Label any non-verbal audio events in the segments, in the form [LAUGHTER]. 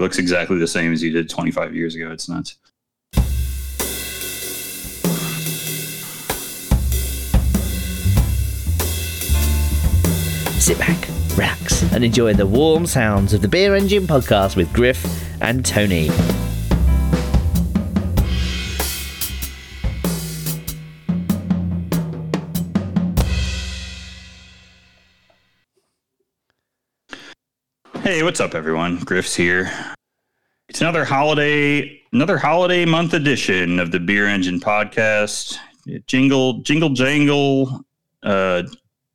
looks exactly the same as you did 25 years ago. It's nuts. Sit back, relax, and enjoy the warm sounds of the Beer Engine podcast with Griff and Tony. Hey, what's up, everyone? Griff's here. It's another holiday, another holiday month edition of the Beer Engine podcast. Jingle, jingle, jangle. Uh,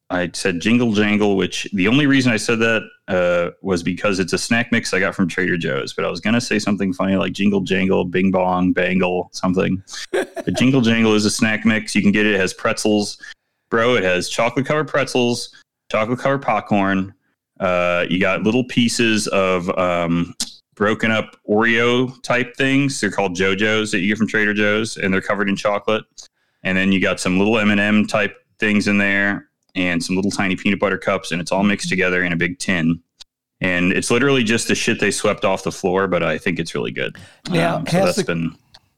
I said jingle jangle, which the only reason I said that uh, was because it's a snack mix I got from Trader Joe's. But I was gonna say something funny like jingle jangle, bing bong, bangle, something. the [LAUGHS] jingle jangle is a snack mix. You can get it. It has pretzels, bro. It has chocolate covered pretzels, chocolate covered popcorn. Uh, you got little pieces of um, broken up Oreo type things. They're called JoJo's that you get from Trader Joe's, and they're covered in chocolate. And then you got some little M and m type things in there and some little tiny peanut butter cups, and it's all mixed together in a big tin. And it's literally just the shit they swept off the floor, but I think it's really good. Now, um, so that's the- been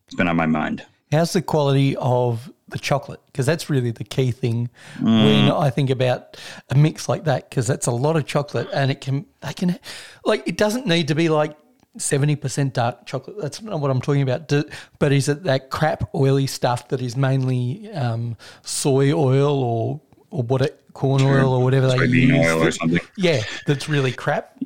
it's been on my mind. How's the quality of the chocolate? Because that's really the key thing Mm. when I think about a mix like that. Because that's a lot of chocolate, and it can they can like it doesn't need to be like seventy percent dark chocolate. That's not what I'm talking about. Do, but is it that crap oily stuff that is mainly um, soy oil or or what it, corn oil or whatever they use? that- something. yeah, that's really crap.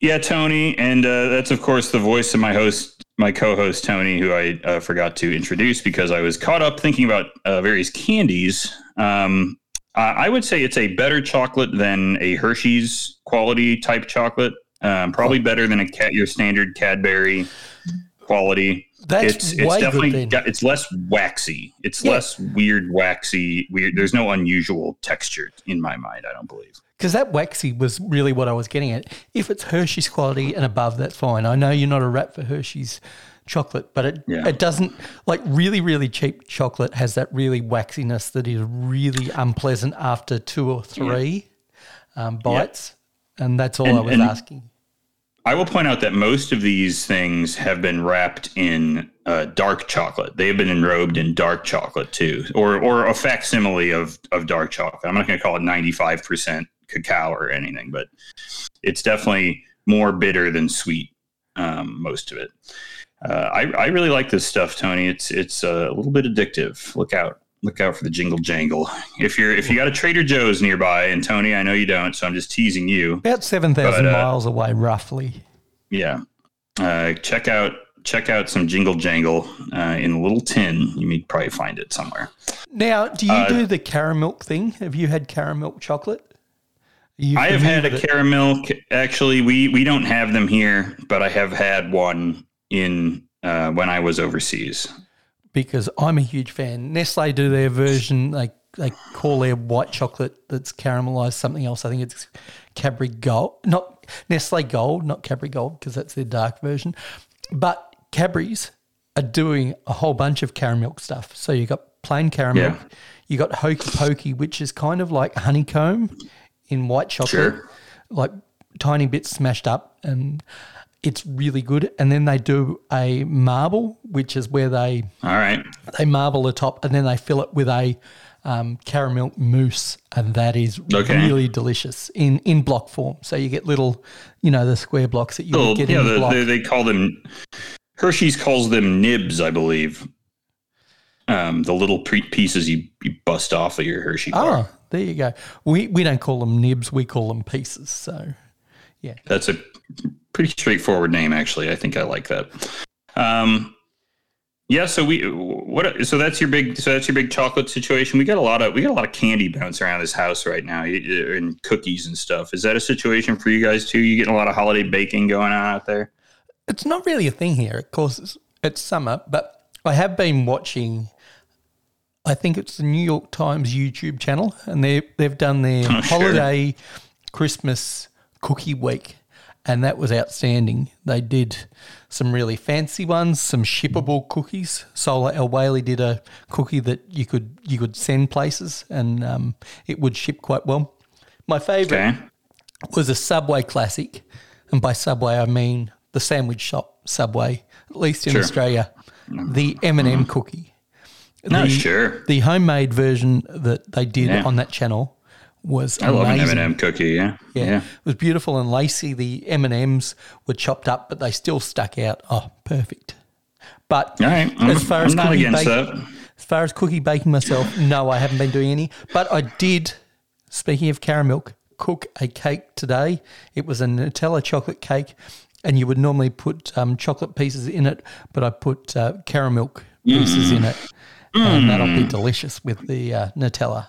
Yeah, Tony, and uh, that's of course the voice of my host, my co-host Tony, who I uh, forgot to introduce because I was caught up thinking about uh, various candies. Um, I I would say it's a better chocolate than a Hershey's quality type chocolate. Um, probably better than a cat your standard Cadbury quality. That's it's it's definitely got, it's less waxy. It's Yeah. less weird waxy. Weird. There's no unusual texture in my mind. I don't believe. Because that waxy was really what I was getting at. If it's Hershey's quality and above, that's fine. I know you're not a rat for Hershey's chocolate, but it Yeah. it doesn't like really really cheap chocolate has that really waxiness that is really unpleasant after two or three um, bites, and that's all And- I was asking. I will point out that most of these things have been wrapped in uh, dark chocolate. They have been enrobed in dark chocolate too, or or a facsimile of of dark chocolate. I'm not going to call it 95 percent cacao or anything, but it's definitely more bitter than sweet. Um, most of it. Uh, I I really like this stuff, Tony. It's it's uh, a little bit addictive. Look out. Look out for the jingle jangle. [LAUGHS] If you're if you got a Trader Joe's nearby, and Tony, I know you don't, so I'm just teasing you. About seven thousand uh, miles away, roughly. Yeah. Uh, check out check out some Jingle Jangle uh, in a little tin. You may probably find it somewhere. Now, do you uh, do the caramel thing? Have you had caramel chocolate? I have had a caramel. Actually, we we don't have them here, but I have had one in uh, when I was overseas. because I'm a huge fan. Nestle do their version. They they call their white chocolate that's caramelized something else. I think it's Cadbury Gold, not Nestle Gold, not Cadbury Gold because that's their dark version. But Cadbury's are doing a whole bunch of caramel stuff. So you got plain caramel, Yeah. you got hokey pokey, which is kind of like honeycomb in white chocolate, Sure. like tiny bits smashed up, and it's really good. And then they do a marble, which is where they All right. they marble the top and then they fill it with a um, caramel mousse, and that is Okay. really delicious in in block form. So you get little, you know, the square blocks that you Little, get yeah, in the the, block. they, they call them Hershey's calls them nibs, I believe. Um, the little pre- pieces you, you bust off of your Hershey bar. oh, there you go. We we don't call them nibs, we call them pieces. So yeah, That's a pretty straightforward name, actually. I think I like that. Um, yeah. So we what? So that's your big. So that's your big chocolate situation. We got a lot of we got a lot of candy bouncing around this house right now, and cookies and stuff. Is that a situation for you guys too? You getting a lot of holiday baking going on out there? it's not really a thing here. Of course, it's, it's summer, but I have been watching. I think it's the New York Times YouTube channel, and they they've done their Oh, sure. holiday Christmas cookie week, and that was outstanding. They did some really fancy ones, some shippable cookies. Sohla El-Waylly did a cookie that you could you could send places, and um, it would ship quite well. My favorite Okay. was a Subway classic, and by Subway I mean the sandwich shop Subway, at least in Sure. Australia, the M&M cookie. No, the, sure. The homemade version that they did Yeah. on that channel was I love an. M&M cookie. Yeah. Yeah. yeah. it was beautiful and lacy. The M and M's were chopped up, but they still stuck out. Oh, perfect. But All right. I'm, as far I'm as cookie against bake- that. as far as cookie baking myself, no, I haven't been doing any. But I did. Speaking of caramel, cook a cake today. It was a Nutella chocolate cake, and you would normally put um, chocolate pieces in it, but I put uh, caramel pieces in it, and that'll be delicious with the uh, Nutella.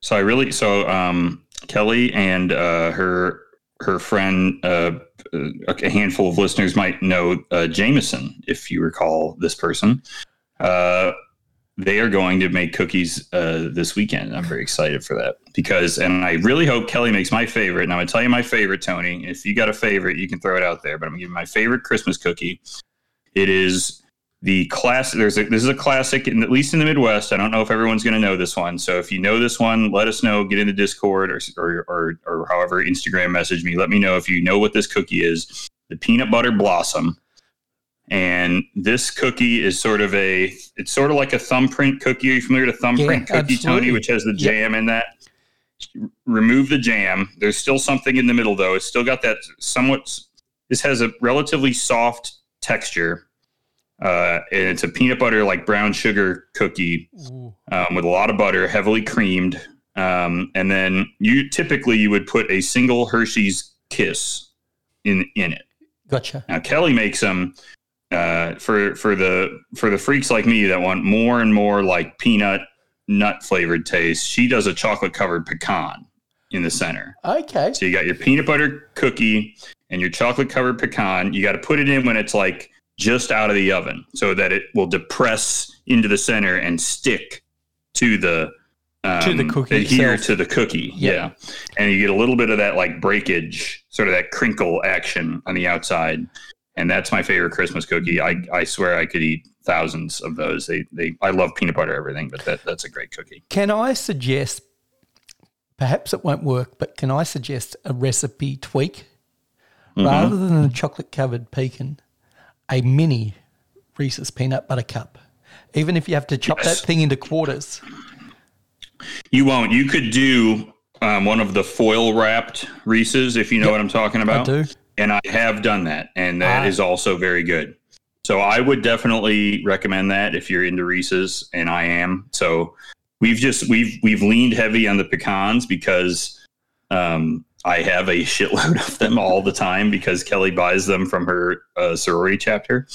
So I really so um, Kelly and uh, her her friend uh, a handful of listeners might know uh, Jameson if you recall this person. Uh, they are going to make cookies uh, this weekend. I'm very excited for that because, and I really hope Kelly makes my favorite. And I'm going to tell you my favorite, Tony. If you got a favorite, you can throw it out there. But I'm going to give you my favorite Christmas cookie. It is the class. There's a, this is a classic, in, at least in the Midwest. I don't know if everyone's going to know this one. So if you know this one, let us know. Get in the Discord or or or, or however Instagram message me. Let me know if you know what this cookie is. The peanut butter blossom. And this cookie is sort of a, it's sort of like a thumbprint cookie. Are you familiar with a thumbprint Yeah, cookie, absolutely. Tony, which has the Yep. jam in that? Remove the jam. There's still something in the middle, though. It's still got that somewhat, this has a relatively soft texture. Uh, and it's a peanut butter, like brown sugar cookie um, with a lot of butter, heavily creamed. Um, and then you typically you would put a single Hershey's Kiss in in it. Gotcha. Now Kelly makes them uh, for for the for the freaks like me that want more and more like peanut nut flavored taste. She does a chocolate covered pecan in the center. Okay. So you got your peanut butter cookie and your chocolate covered pecan. You got to put it in when it's like just out of the oven so that it will depress into the center and stick to the um, To the cookie adhere itself. to the cookie. Yeah. Yeah. And you get a little bit of that like breakage, sort of that crinkle action on the outside. And that's my favorite Christmas cookie. I, I swear I could eat thousands of those. They they I love peanut butter everything, but that that's a great cookie. Can I suggest, perhaps it won't work, but can I suggest a recipe tweak? Mm-hmm. Rather than a chocolate covered pecan, a mini Reese's peanut butter cup. Even if you have to chop Yes. that thing into quarters. You won't. You could do um, one of the foil wrapped Reese's if you know what I'm talking about. I do. And I have done that, and that Ah. is also very good. So I would definitely recommend that if you're into Reese's, and I am. So we've just we've we've leaned heavy on the pecans because um, I have a shitload of them all the time because Kelly buys them from her uh, sorority chapter.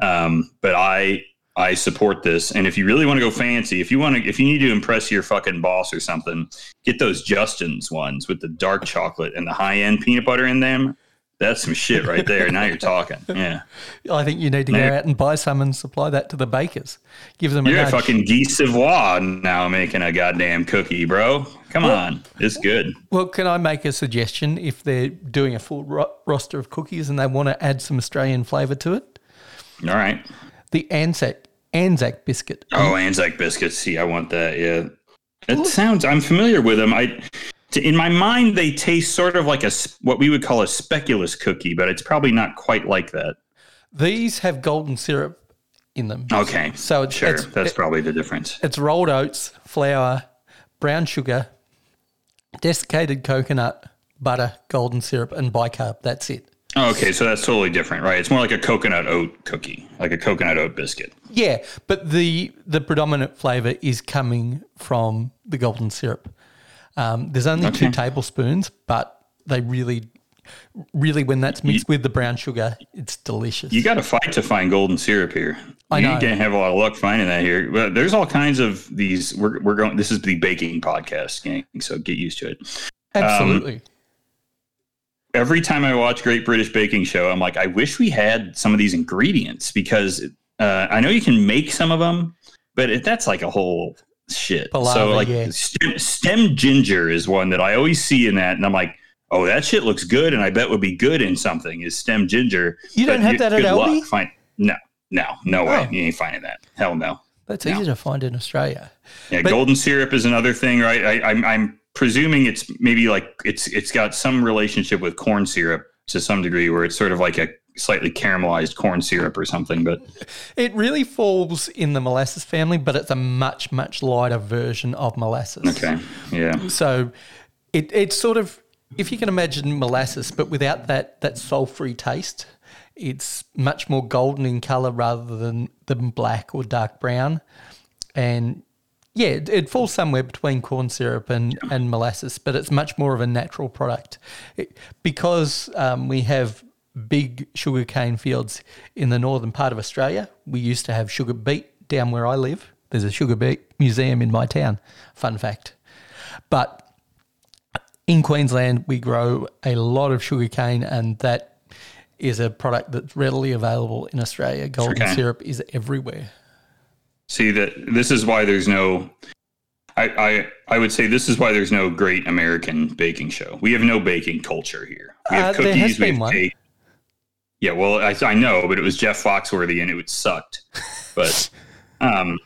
Um, but I I support this, and if you really want to go fancy, if you want to, if you need to impress your fucking boss or something, get those Justin's ones with the dark chocolate and the high end peanut butter in them. That's some shit right there. now you're talking. [LAUGHS] Yeah, I think you need to go out and buy some and supply that to the bakers. Give them a you're a nudge. fucking Guy Savoy now making a goddamn cookie, bro. Come on, it's good. Well, can I make a suggestion if they're doing a full ro- roster of cookies and they want to add some Australian flavour to it? All right. The Anzac Anzac biscuit. Oh, Anzac biscuits. See, I want that. Yeah, it sounds. I'm familiar with them. I in my mind, they taste sort of like a what we would call a speculoos cookie, but it's probably not quite like that. These have golden syrup in them. Okay, So it's, sure, it's, that's probably the difference. it's rolled oats, flour, brown sugar, desiccated coconut, butter, golden syrup, and bicarb. That's it. Okay, so that's totally different, right? It's more like a coconut oat cookie, like a coconut oat biscuit. Yeah, but the the predominant flavour is coming from the golden syrup. Um, there's only two tablespoons, but they really, really, when that's mixed with the brown sugar, it's delicious. You got to fight to find golden syrup here. I know. you can't have a lot of luck finding that here. But there's all kinds of these. We're, we're going. This is the baking podcast, gang. So get used to it. Absolutely. every time I watch Great British Baking Show, I'm like, I wish we had some of these ingredients because uh, I know you can make some of them, but it, that's like a whole shit. So like yeah. stem, stem ginger is one that I always see in that, and I'm like, oh, that shit looks good, and I bet would be good in something. Is stem ginger? You don't have that at Aldi? Find, no, no, no way. Oh. You ain't finding that. Hell no. That's no. easy to find in Australia. Yeah, But- golden syrup is another thing, right? I, I'm, I'm presuming it's maybe like it's it's got some relationship with corn syrup to some degree, where it's sort of like a slightly caramelized corn syrup or something. But It really falls in the molasses family, but it's a much, much lighter version of molasses. okay, yeah, So it, it's sort of, if you can imagine molasses, but without that, that sulfury taste, it's much more golden in color rather than, than black or dark brown. And yeah, it, it falls somewhere between corn syrup and, and molasses, but it's much more of a natural product. It, because um, we have big sugarcane fields in the northern part of Australia, we used to have sugar beet down where I live. There's a sugar beet museum in my town. Fun fact. But in Queensland, we grow a lot of sugarcane, and that is a product that's readily available in Australia. Golden Sugarcane. syrup is everywhere. See that this is why there's no. I, I I would say this is why there's no great American baking show. We have no baking culture here. We have Uh, there has we been one. cake. Yeah, well, I, I know, but it was Jeff Foxworthy and it sucked. But [LAUGHS] um,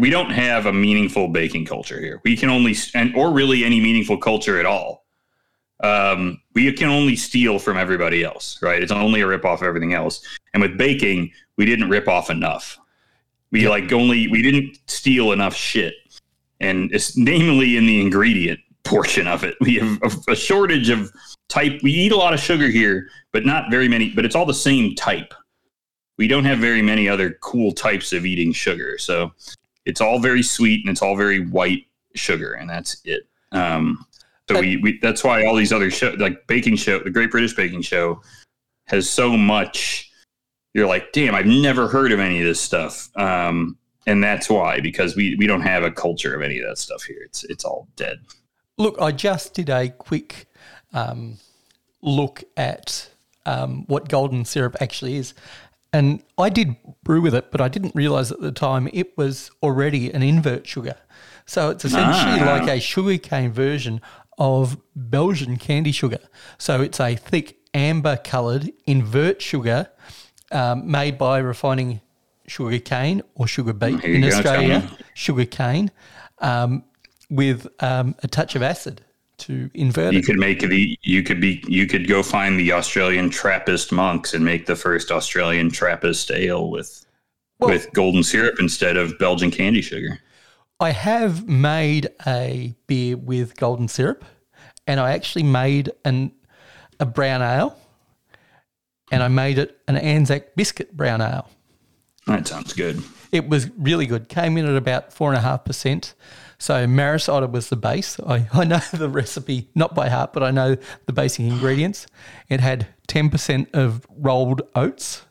we don't have a meaningful baking culture here. We can only and or really any meaningful culture at all. Um, we can only steal from everybody else, right? It's only a rip off of everything else. And with baking, we didn't rip off enough. We like only we didn't steal enough shit, and it's namely in the ingredient portion of it. We have a, a shortage of type. We eat a lot of sugar here, but not very many. But it's all the same type. We don't have very many other cool types of eating sugar, so it's all very sweet and it's all very white sugar, and that's it. Um, so we, we that's why all these other show like baking show, the Great British Baking Show, has so much. You're like, damn, I've never heard of any of this stuff. Um, and that's why because we we don't have a culture of any of that stuff here. It's it's all dead. Look, I just did a quick um, look at um, what golden syrup actually is. And I did brew with it, but I didn't realize at the time it was already an invert sugar. So it's essentially Ah. like a sugarcane version of Belgian candy sugar. So it's a thick amber coloured invert sugar um, made by refining sugar cane or sugar beet in go, Australia, Tony. sugar cane, um, with um, a touch of acid to invert You it. could make the you could be you could go find the Australian Trappist monks and make the first Australian Trappist ale with Well- with golden syrup instead of Belgian candy sugar. I have made a beer with golden syrup, and I actually made an a brown ale, and I made it an Anzac biscuit brown ale. That sounds good. It was really good. Came in at about four and a half percent. So Maris Otter was the base. I, I know [LAUGHS] the recipe not by heart, but I know the basic ingredients. It had ten percent of rolled oats,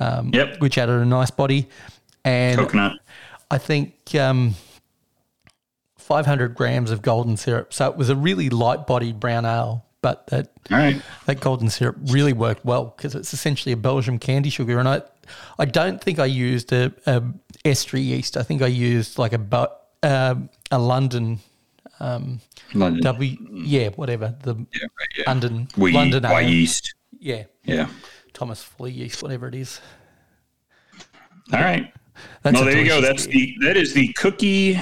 Yep. which added a nice body, and Coconut. I think um, 500 grams of golden syrup. So it was a really light bodied brown ale, but that right. that golden syrup really worked well because it's essentially a Belgian candy sugar. And I, I don't think I used a, a estuary yeast. I think I used like a um a London London. W, yeah, whatever the yeah, right, yeah. London We London why ale. yeast. yeah, Yeah. Thomas Foley yeast, whatever it is. All right. That's well, there you go. That's beer. the that is the cookie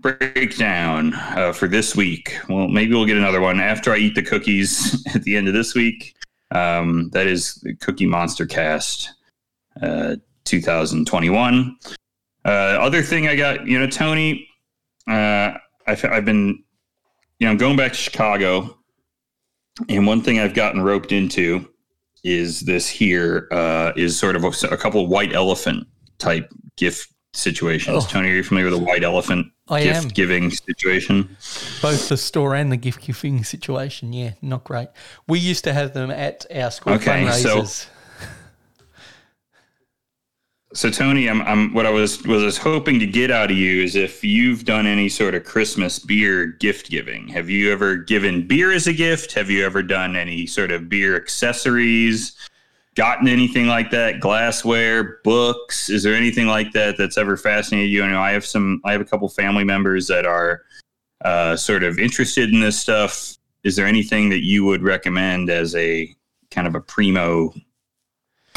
breakdown uh, for this week. Well, maybe we'll get another one after I eat the cookies [LAUGHS] at the end of this week. Um, that is the Cookie Monster Cast uh, 2021. Uh, other thing I got, you know, Tony, uh, I've, I've been, you know, I'm going back to Chicago, and one thing I've gotten roped into is this here uh, is sort of a, a couple white elephant type gift situations. Oh. Tony, are you familiar with a white elephant I gift am. giving situation? Both the store and the gift giving situation, yeah, not great. We used to have them at our school Okay, fundraisers. So Tony, I'm, I'm what I was was hoping to get out of you is if you've done any sort of Christmas beer gift giving. Have you ever given beer as a gift? Have you ever done any sort of beer accessories? Gotten anything like that? Glassware, books? Is there anything like that that's ever fascinated you? I know I have some. I have a couple family members that are uh, sort of interested in this stuff. Is there anything that you would recommend as a kind of a primo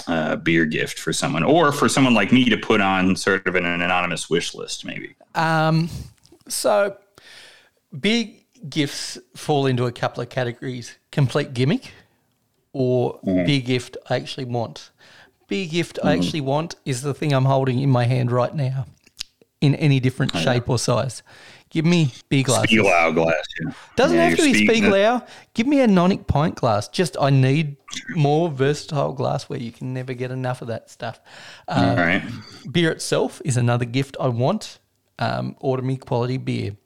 uh, beer gift for someone, or for someone like me to put on sort of an, an anonymous wish list, maybe. Um, so big gifts fall into a couple of categories: complete gimmick or beer gift I actually want. Beer gift I actually want is the thing I'm holding in my hand right now, in any different shape or size. Give me beer glasses. Spiegelau glass. Yeah. Doesn't Yeah, have to be Spiegelau. Give me a nonic pint glass. Just I need more versatile glass where you can never get enough of that stuff. Right. beer itself is another gift I want. Um, order me quality beer.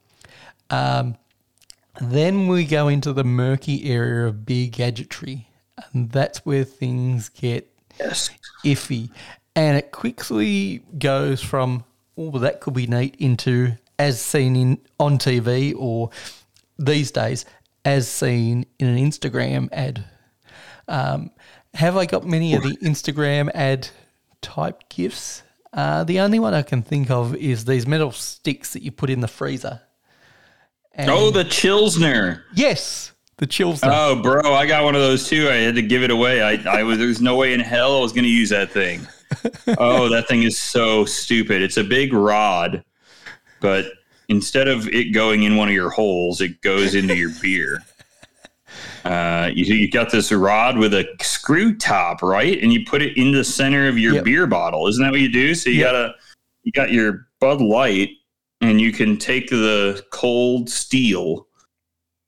Um, then we go into the murky area of beer gadgetry, and that's where things get Yes. iffy. And it quickly goes from, oh, well, that could be neat, into as seen in on TV or these days, as seen in an Instagram ad. Um, have I got many of the Instagram ad type gifts? Uh, the only one I can think of is these metal sticks that you put in the freezer. And Oh, the Chilsner. yes, the chills. Oh, bro, I got one of those too. I had to give it away. I, I was there's no way in hell I was going to use that thing. [LAUGHS] oh, that thing is so stupid. It's a big rod, but instead of it going in one of your holes, it goes into your beer. [LAUGHS] Uh, you you got this rod with a screw top, right? And you put it in the center of your Yep. beer bottle. Isn't that what you do? So you Yep. gotta you got your Bud Light, and you can take the cold steel,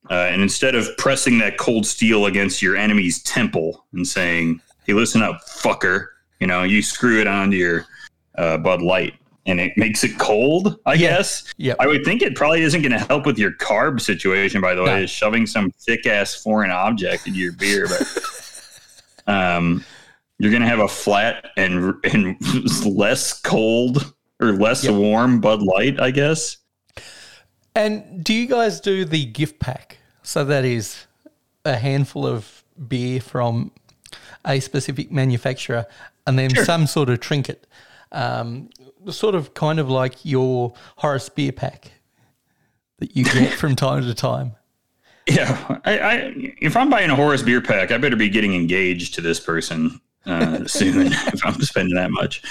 uh, and instead of pressing that cold steel against your enemy's temple and saying, "Hey, listen up, fucker," you know, you screw it onto your uh, Bud Light, and it makes it cold. I Yeah. guess. Yeah. I would think it probably isn't going to help with your carb situation. By the way, No. is shoving some thick ass foreign object into your beer, but [LAUGHS] um, you're going to have a flat and and [LAUGHS] less cold or less Yep. warm Bud Light, I guess. And do you guys do the gift pack? So that is a handful of beer from a specific manufacturer and then some sort of trinket. Um, sort of kind of like your Horace beer pack that you get [LAUGHS] from time to time. Yeah, I, I if I'm buying a Horace beer pack, I better be getting engaged to this person uh, [LAUGHS] soon [LAUGHS] if I'm spending that much.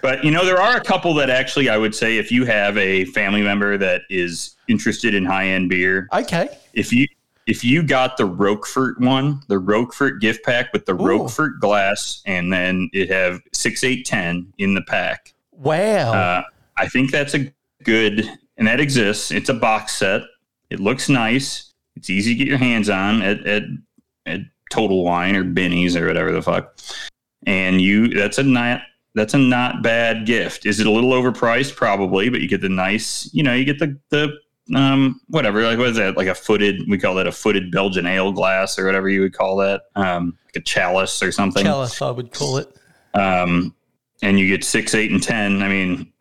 But you know, there are a couple that actually I would say if you have a family member that is interested in high end beer, Okay. if you if you got the Rochefort one, the Rochefort gift pack with the Ooh. Rochefort glass, and then it have six, eight, ten in the pack. Wow. Uh, I think that's a good, and that exists. It's a box set. It looks nice. It's easy to get your hands on at at, at Total Wine or Binny's or whatever the fuck. And you, that's a not that's a not bad gift. Is it a little overpriced? Probably, but you get the nice. You know, you get the the um whatever like what is that like a footed we call that a footed belgian ale glass or whatever you would call that um like a chalice or something Chalice, I would call it. um, and you get six, eight, and ten. I mean,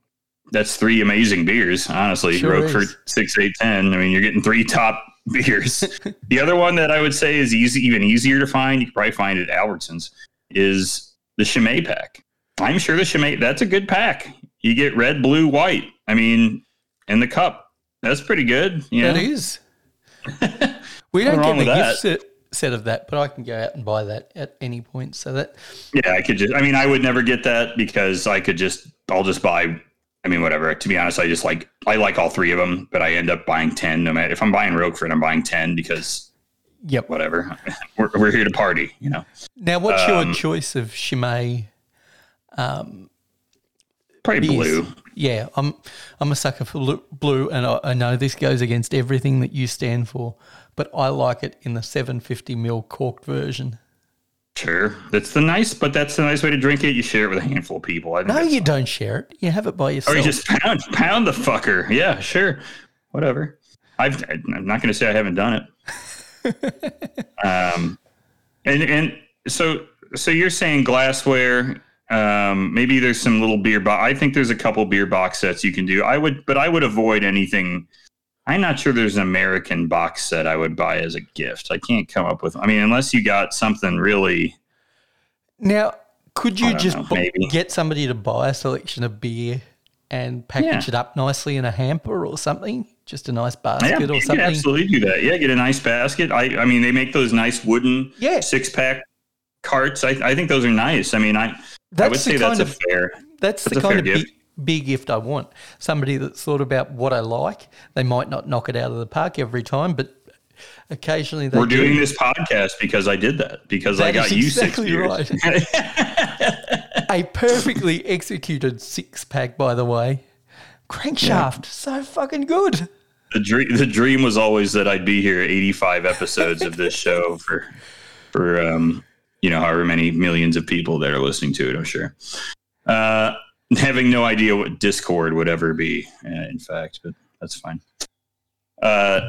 that's three amazing beers. Honestly, Sure Rochefort is. six, eight, ten. I mean, you're getting three top [LAUGHS] beers. the other one that I would say is easy, even easier to find. You can probably find it at Albertsons. Is the Chimay pack? I'm sure the Chimay. That's a good pack. You get red, blue, white. I mean, and the cup. That's pretty good. You know? That is. [LAUGHS] we don't get the set, set of that, but I can go out and buy that at any point. So that Yeah, I could just. I mean, I would never get that because I could just. I'll just buy. I mean, whatever. To be honest, I just like. I like all three of them, but I end up buying ten. No matter if I'm buying Rochefort, I'm buying ten because Yep. whatever. [LAUGHS] we're, we're here to party, you know. Now, what's Um, your choice of Chimay? Probably beers? blue. Yeah, I'm I'm a sucker for blue, and I, I know this goes against everything that you stand for, but I like it in the 750 ml corked version. Sure, that's the nice, but that's the nice way to drink it. You share it with a handful of people. I No, you don't share it. You have it by yourself. Or you just pound pound the fucker. Yeah, sure, whatever. I've, I'm not going to say I haven't done it. [LAUGHS] um, and and so so you're saying glassware. Um, maybe there's some little beer box. I think there's a couple beer box sets you can do. I would, but I would avoid anything. I'm not sure there's an American box set I would buy as a gift. I can't come up with. I mean, unless you got something really. now, could you just know, bu- get somebody to buy a selection of beer and package Yeah. it up nicely in a hamper or something? Just a nice Yeah, basket or you can something. absolutely do that. Yeah, get a nice basket. I, I mean, they make those nice wooden Yeah. six pack carts. I, I think those are nice. I mean, I, I That's would the say that's kind a of- fair. That's, That's the kind of gift. Big, gift I want. Somebody that's thought about what I like. They might not knock it out of the park every time, but occasionally they We're do. doing this podcast because I did that because I got you exactly six beers. a perfectly executed six pack, by the way. Crankshaft, so fucking good. the dream the dream was always that I'd be here 85 episodes of this show [LAUGHS] for for um you know however many millions of people that are listening to it I'm sure uh [LAUGHS] having no idea what discord would ever be uh, in fact but that's fine uh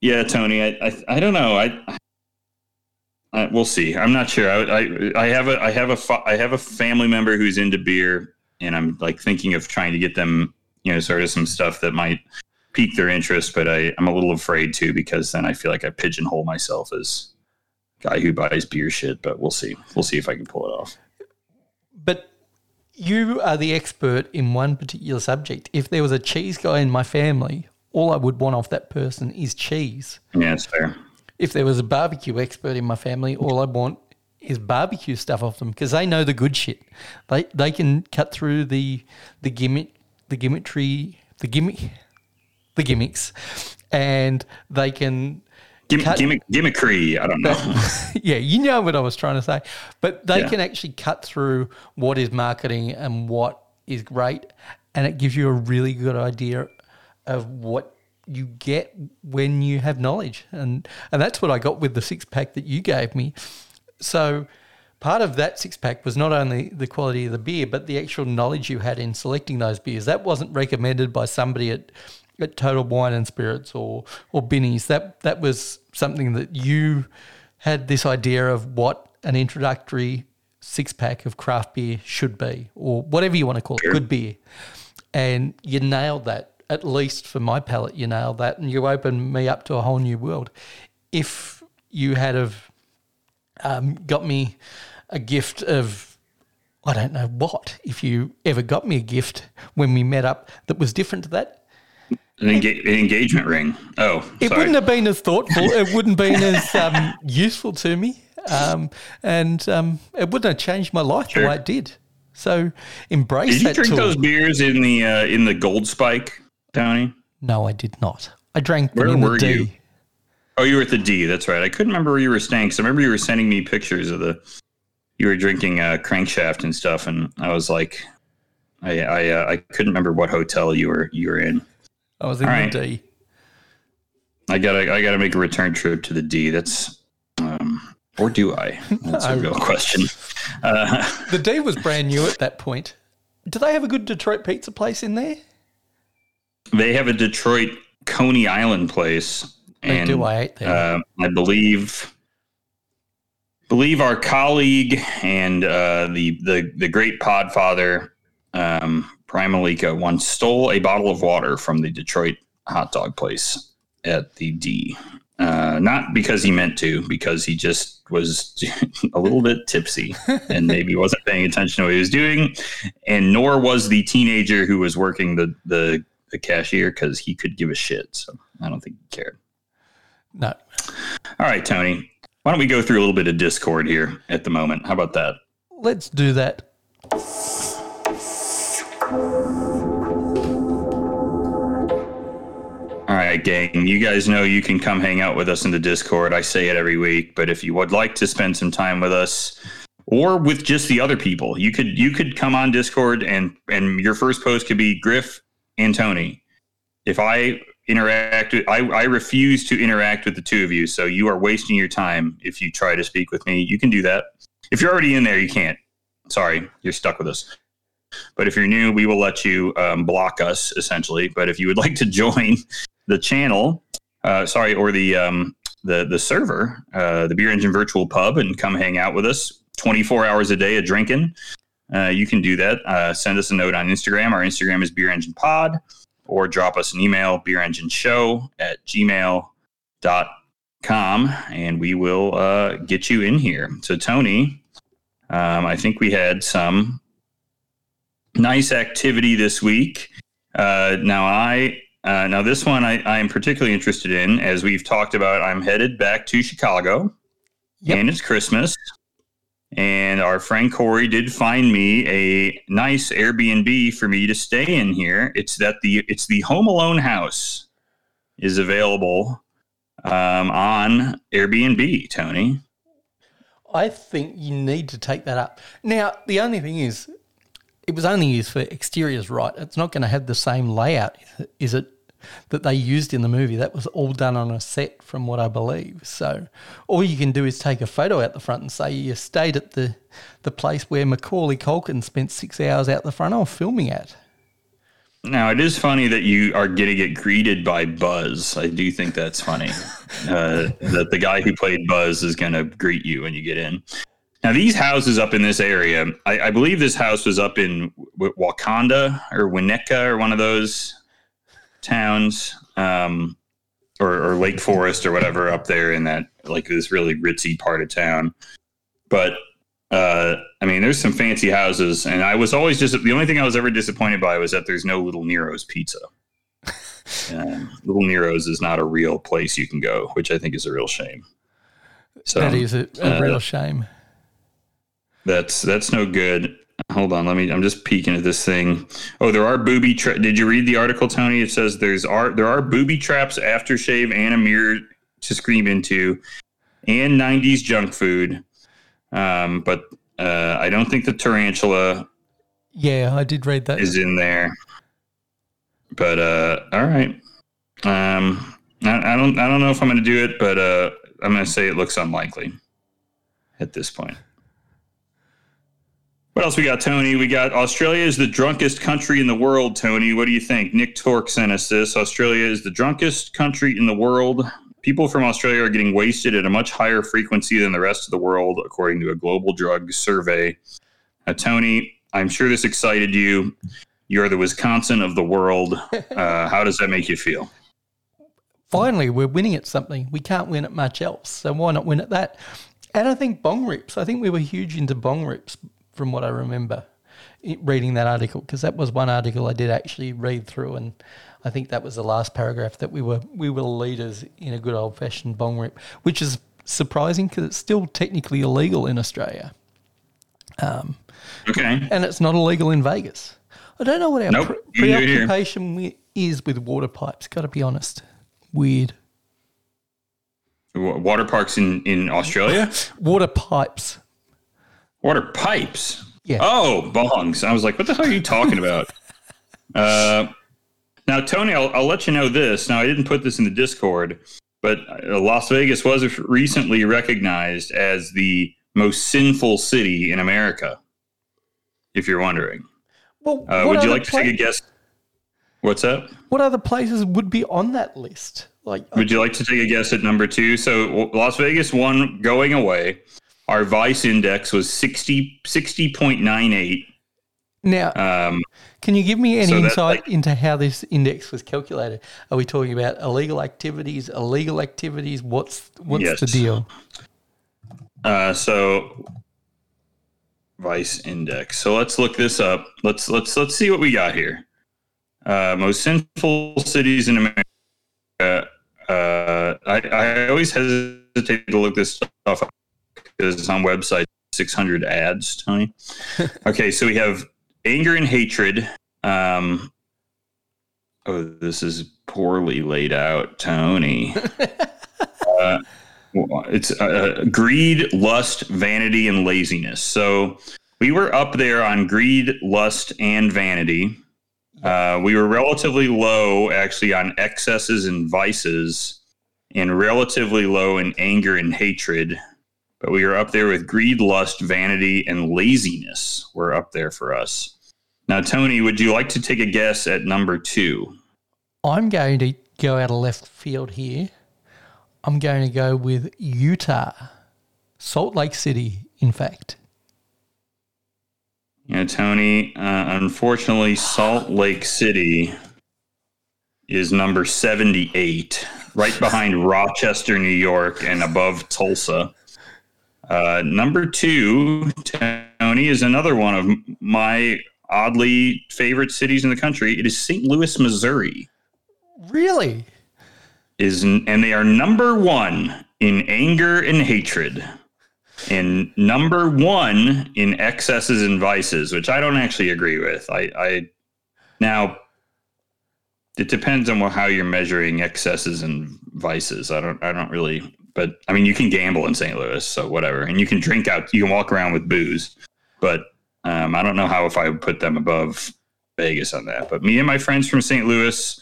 yeah Tony I I, I don't know I I, we'll see. I'm not sure. I, I I have a I have a fa- I have a family member who's into beer, and I'm like thinking of trying to get them, you know, sort of some stuff that might pique their interest. But I I'm a little afraid to because then I feel like I pigeonhole myself as guy who buys beer shit. But we'll see. We'll see if I can pull it off. You are the expert in one particular subject. If there was a cheese guy in my family, all I would want off that person is cheese. Yeah, it's fair. If there was a barbecue expert in my family, all I want is barbecue stuff off them because they know the good shit. They they can cut through the the gimmick, the gimmickry, the gimmick, the gimmicks, and they can Gimm- Cut- gimmick, gimmickry. I don't know. [LAUGHS] yeah, you know what I was trying to say. But they Yeah. can actually cut through what is marketing and what is great. And it gives you a really good idea of what you get when you have knowledge. And and that's what I got with the six pack that you gave me. So part of that six pack was not only the quality of the beer, but the actual knowledge you had in selecting those beers. That wasn't recommended by somebody at at Total Wine and Spirits or or Binny's. That that was something that you had this idea of what an introductory six pack of craft beer should be, or whatever you want to call it, good beer. And you nailed that. At least for my palate, you nailed that, and you opened me up to a whole new world. If you had have um, got me a gift of I don't know what. If you ever got me a gift when we met up that was different to that, An, enga- an engagement ring. Oh, it sorry. wouldn't have been as thoughtful. it wouldn't have been as um, [LAUGHS] useful to me, um, and um, it wouldn't have changed my life the way it did. So embrace Did you that drink tool. those beers in the uh, in the Gold Spike, Tony? No, I did not. I drank them Where in the D. you? Oh, you were at the D. That's right. I couldn't remember where you were staying. So I remember you were sending me pictures of the you were drinking uh, crankshaft and stuff, and I was like, I I, uh, I couldn't remember what hotel you were you were in. I was in All the right. D. I gotta I gotta make a return trip to the D. That's um, or do I? [LAUGHS] That's a real question. Uh, The D was brand new at that point. Do they have a good Detroit pizza place in there? they have a Detroit Coney Island place, They and do. I ate there. uh, I believe believe our colleague and uh, the the the great Podfather um, Primalika once stole a bottle of water from the Detroit hot dog place at the D. Uh, not because he meant to, because he just was [LAUGHS] a little bit tipsy [LAUGHS] and maybe wasn't paying attention to what he was doing, and nor was the teenager who was working the the, the cashier because he could give a shit. So I don't think he cared. no. All right, Tony. Why don't we go through a little bit of Discord here at the moment? How about that? Let's do that. All right, gang. You guys know you can come hang out with us in the Discord. I say it every week, but if you would like to spend some time with us or with just the other people, you could you could come on Discord and and your first post could be Griff and Tony. If I interact with, I, I refuse to interact with the two of you, so you are wasting your time if you try to speak with me. You can do that. If you're already in there, you can't. Sorry, you're stuck with us. But if you're new, we will let you um, block us essentially. But if you would [LAUGHS] like to join the channel, uh, sorry, or the um, the the server, uh, the Beer Engine Virtual Pub, and come hang out with us 24 hours a day of drinking. Uh, you can do that. Uh, send us a note on Instagram. Our Instagram is Beer Engine Pod, or drop us an email, Beer Engine Show at gmail.com, and we will uh, get you in here. So, Tony, um, I think we had some nice activity this week. Uh, now, I uh, now this one I, I am particularly interested in, as we've talked about. I'm headed back to Chicago, Yep. and it's Christmas. And our friend Corey did find me a nice Airbnb for me to stay in here. It's that the it's the Home Alone house is available um, on Airbnb, Tony. I think you need to take that up. Now, the only thing is, it was only used for exteriors, right? It's not going to have the same layout, is it? That they used in the movie. That was all done on a set, from what I believe. So, all you can do is take a photo out the front and say you stayed at the the place where Macaulay Culkin spent six hours out the front of filming at. Now it is funny that you are going to get greeted by Buzz. I do think that's funny [LAUGHS] uh, that the guy who played Buzz is going to greet you when you get in. Now these houses up in this area, I, I believe this house was up in Wakanda or Winnetka or one of those towns, um, or, or Lake Forest or whatever up there in that like this really ritzy part of town. But uh, I mean, there's some fancy houses, and I was always just the only thing I was ever disappointed by was that there's no Little Nero's Pizza. [LAUGHS] Um, Little Nero's is not a real place you can go, which I think is a real shame. So that is a, a uh, real shame. That's that's no good. Hold on, let me. I'm just peeking at this thing. Oh, there are booby. Tra- Did you read the article, Tony? It says there's are there are booby traps, aftershave, and a mirror to scream into, and 90s junk food. Um, but uh, I don't think the tarantula Yeah, I did read that. is in there. But uh, all right. Um, I, I don't I don't know if I'm going to do it, but uh, I'm going to say it looks unlikely at this point. What else we got, Tony? We got Australia is the drunkest country in the world, Tony. What do you think? Nick Tork sent us this. Australia is the drunkest country in the world. People from Australia are getting wasted at a much higher frequency than the rest of the world, according to a global drug survey. Now, Tony, I'm sure this excited you. You're the Wisconsin of the world. [LAUGHS] Uh, how does that make you feel? Finally, we're winning at something. We can't win at much else, so why not win at that? And I think bong rips. I think we were huge into bong rips, from what I remember reading that article, because that was one article I did actually read through, and I think that was the last paragraph that we were we were leaders in a good old fashioned bong rip, which is surprising because it's still technically illegal in Australia, um, Okay. and it's not illegal in Vegas. I don't know what our Nope, pre- you do it here. preoccupation wi- is with water pipes. Got to be honest, weird. Water parks in, in Australia? Water pipes. Water pipes. Yeah. Oh, bongs. I was like, what the hell are you talking about? [LAUGHS] uh, now, Tony, I'll, I'll let you know this. Now, I didn't put this in the Discord, but uh, Las Vegas was recently recognized as the most sinful city in America, if you're wondering. Well, Uh, would you like to take a guess? What's that? What other places would be on that list? Like, Would you like to take a guess at number two? So Las Vegas won going away. Our Vice index was 60, 60.98. now, Um, can you give me any so insight like- into how this index was calculated? Are we talking about illegal activities, illegal activities? What's what's Yes. the deal? uh, so Vice index. So let's look this up. Let's let's let's see what we got here. Uh, most sinful cities in America. Uh, I, I always hesitate to look this stuff up because it's on website 600 ads, Tony. [LAUGHS] okay, so we have anger and hatred. Um, oh, this is poorly laid out, Tony. [LAUGHS] uh, it's uh, greed, lust, vanity, and laziness. So we were up there on greed, lust, and vanity. Uh, we were relatively low, actually, on excesses and vices, and relatively low in anger and hatred. But we are up there with greed, lust, vanity, and laziness. Were up there for us. Now, Tony, would you like to take a guess at number two? I'm going to go out of left field here. I'm going to go with Utah, Salt Lake City. In fact, You know, Tony, uh, unfortunately, Salt Lake City is number 78, right behind Rochester, New York, and above Tulsa. Uh, number two, Tony, is another one of my oddly favorite cities in the country. It is St. Louis, Missouri. really, Is and they are number one in anger and hatred, and number one in excesses and vices, which I don't actually agree with. I, I now it depends on how you're measuring excesses and vices. I don't I don't really, but I mean you can gamble in St. Louis, so whatever, and you can drink out. You can walk around with booze, but um, I don't know how if I would put them above Vegas on that. But me and my friends from St. Louis,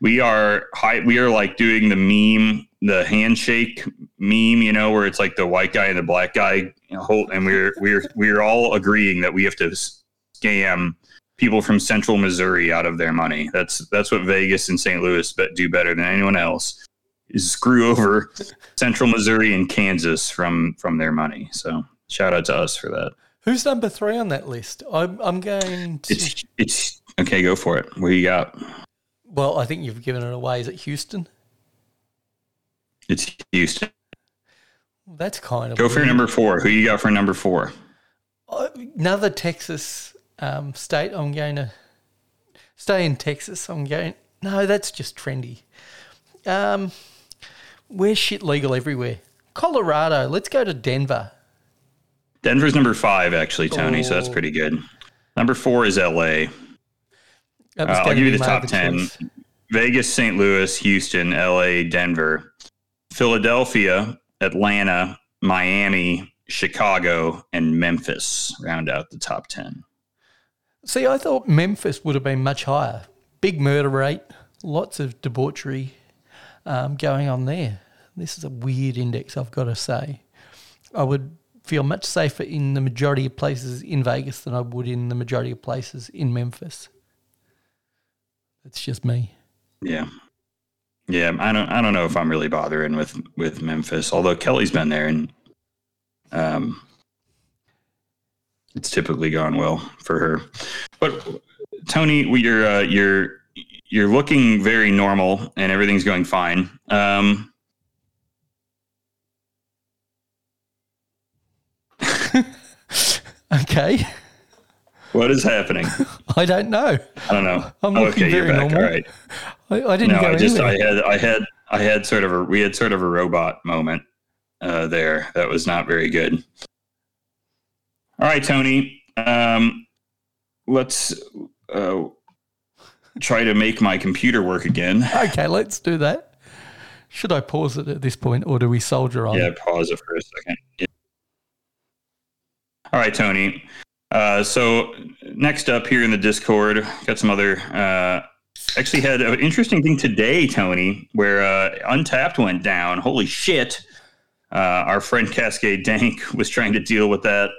we are high. We are like doing the meme, the handshake meme, you know, where it's like the white guy and the black guy, you know, hold, and we're we're we're all agreeing that we have to scam people from Central Missouri out of their money. That's that's what Vegas and St. Louis do better than anyone else. Is screw over [LAUGHS] Central Missouri and Kansas from from their money. So shout out to us for that. Who's number three on that list? I'm, I'm going to. It's it's okay. Go for it. What do you got? Well, I think you've given it away. Is it Houston? It's Houston. That's kind of go for number four. Who you got for number four? Uh, another Texas um, state. I'm going to stay in Texas. I'm going. No, that's just trendy. Um, where's shit legal everywhere? Colorado. Let's go to Denver. Denver's number five, actually, Tony. Oh. So that's oh. pretty good. Number four is LA. Uh, I'll give you the top 10 choice. Vegas, St. Louis, Houston, LA, Denver, Philadelphia, Atlanta, Miami, Chicago, and Memphis round out the top 10. See, I thought Memphis would have been much higher. Big murder rate, lots of debauchery um, going on there. This is a weird index, I've got to say. I would feel much safer in the majority of places in Vegas than I would in the majority of places in Memphis. That's just me. Yeah. Yeah, I don't I don't know if I'm really bothering with with Memphis, although Kelly's been there and um it's typically gone well for her. But Tony, you're uh, you're you're looking very normal and everything's going fine. Um [LAUGHS] okay. What is happening? [LAUGHS] I don't know. I don't know. I'm looking okay, very you're back. Normal. All right. I, I didn't. No, I just anywhere. I had I had I had sort of a we had sort of a robot moment uh, there that was not very good. All right, Tony. Um, let's uh, try to make my computer work again. [LAUGHS] Okay, let's do that. Should I pause it at this point, or do we soldier on? Yeah, pause it for a second. Yeah. All right, Tony. Uh, so next up here in the Discord, got some other. Uh, actually, had an interesting thing today, Tony, where uh, Untappd went down. Holy shit! Uh, our friend Cascade Dank [LAUGHS] was trying to deal with that,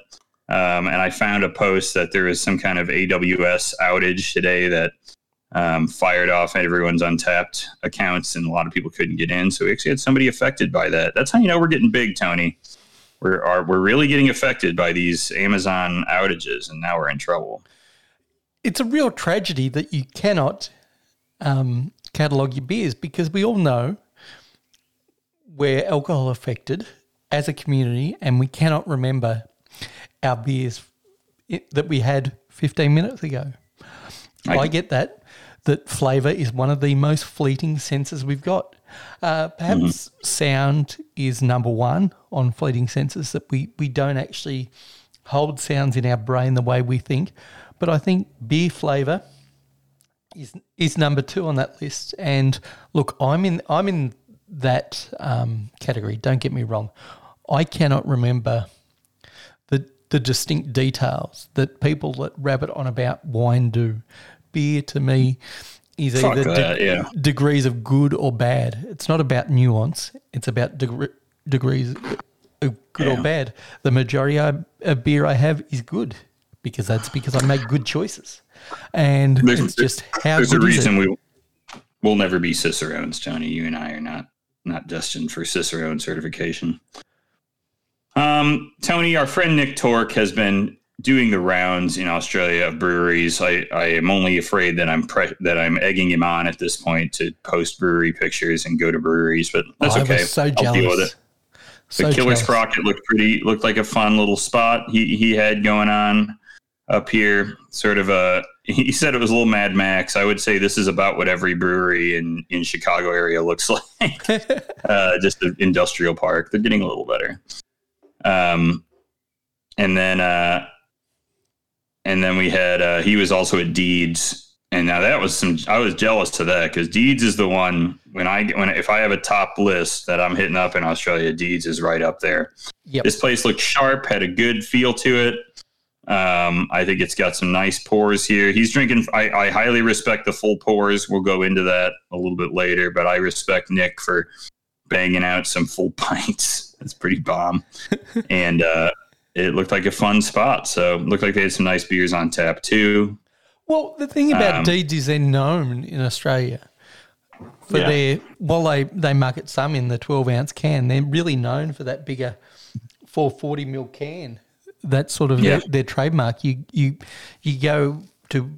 um, and I found a post that there was some kind of AWS outage today that um, fired off everyone's Untappd accounts, and a lot of people couldn't get in. So we actually had somebody affected by that. That's how you know we're getting big, Tony we're are we're really getting affected by these Amazon outages, and now we're in trouble. It's a real tragedy that you cannot um, catalog your beers because we all know we're alcohol affected as a community, and we cannot remember our beers that we had 15 minutes ago. I, I get that that flavour is one of the most fleeting senses we've got. Uh, perhaps mm-hmm. sound is number one on fleeting senses that we, we don't actually hold sounds in our brain the way we think. But I think beer flavour is is number two on that list. And look, I'm in I'm in that um, category. Don't get me wrong. I cannot remember the the distinct details that people that rabbit on about wine do. Beer to me is either that, de- yeah. degrees of good or bad. It's not about nuance. It's about degrees of good yeah. or bad. The majority of, beer I have is good because that's because I make good choices, and there's, it's just how there's a reason we we'll never be cicerones, Tony. You and I are not not destined for cicerone certification. Um, Tony, our friend Nick Torque has been doing the rounds in Australia of breweries. I, I am only afraid that I'm pre- that I'm egging him on at this point to post brewery pictures and go to breweries, but that's oh, okay. so I'll jealous. deal with it. So the Killer jealous. Sprocket looked pretty looked like a fun little spot he he had going on up here. Sort of a [LAUGHS] he said it was a little Mad Max. I would say this is about what every brewery in in Chicago area looks [LAUGHS] like. [LAUGHS] uh, just an industrial park. They're getting a little better. Um, and then uh, and then we had uh, he was also at Deeds And now that was some. I was jealous to that because Deeds is the one when I when if I have a top list that I'm hitting up in Australia, Deeds is right up there. Yep. This place looked sharp, had a good feel to it. Um, I think it's got some nice pours here. He's drinking. I, I highly respect the full pours. We'll go into that a little bit later, but I respect Nick for banging out some full [LAUGHS] pints. That's pretty bomb. [LAUGHS] and uh, it looked like a fun spot. So it looked like they had some nice beers on tap too. Well, the thing about Um, Deeds is they're known in Australia for Yeah. their, well, they, they market some in the 12 ounce can. They're really known for that bigger 440 mil can. That's sort of Yeah. their, their trademark. You, you, you go to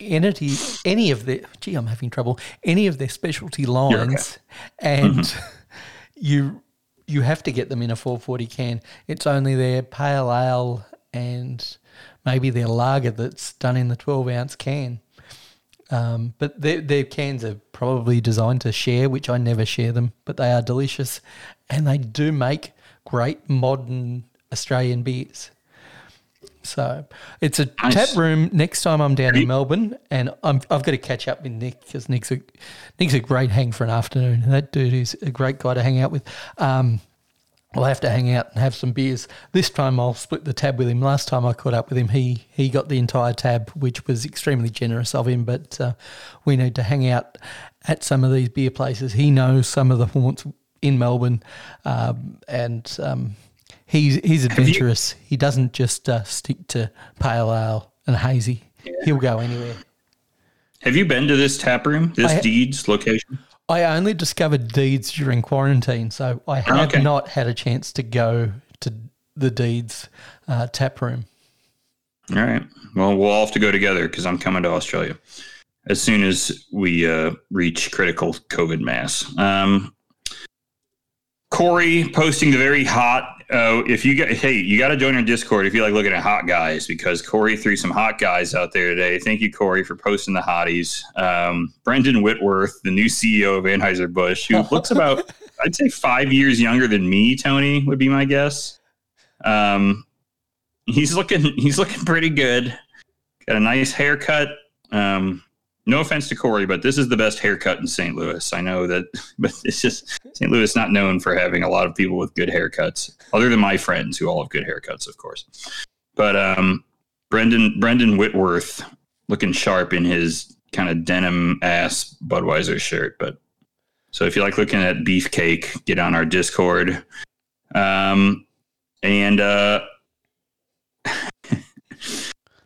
entity, any of their, gee, I'm having trouble, any of their specialty okay. lines and [LAUGHS] you, you have to get them in a 440 can. It's only their pale ale and maybe their lager that's done in the 12 ounce can. Um, but their, their cans are probably designed to share, which I never share them, but they are delicious. And they do make great modern Australian beers. So it's a Nice. tap room next time I'm down in Melbourne, and I'm, I've got to catch up with Nick because Nick's a Nick's a great hang for an afternoon. That dude is a great guy to hang out with. Um, I'll have to hang out and have some beers. This time I'll split the tab with him. Last time I caught up with him, he he got the entire tab, which was extremely generous of him. But uh, we need to hang out at some of these beer places. He knows some of the haunts in Melbourne, um, and um, he's he's adventurous. he doesn't just uh, stick to pale ale and hazy. He'll go anywhere. Have you been to this tap room? This I Deeds location? I only discovered Deeds during quarantine, so I have Okay. not had a chance to go to the Deeds uh, tap room. All right. Well, we'll all have to go together because I'm coming to Australia as soon as we uh, reach critical COVID mass. Um, Corey posting the very hot. Uh, if you got, hey, you got to join our Discord if you like looking at hot guys because Corey threw some hot guys out there today. Thank you, Corey, for posting the hotties. Um, Brendan Whitworth, the new CEO of Anheuser Busch, who [LAUGHS] looks about, I'd say, five years younger than me. Tony would be my guess. Um, he's looking he's looking pretty good. Got a nice haircut. Um, no offense to Corey, but this is the best haircut in St. Louis. I know that, [LAUGHS] but it's just St. Louis is not known for having a lot of people with good haircuts, other than my friends who all have good haircuts, of course. But um, Brendan Brendan Whitworth looking sharp in his kind of denim ass Budweiser shirt. But so if you like looking at beefcake, get on our Discord. Um, and uh, [LAUGHS]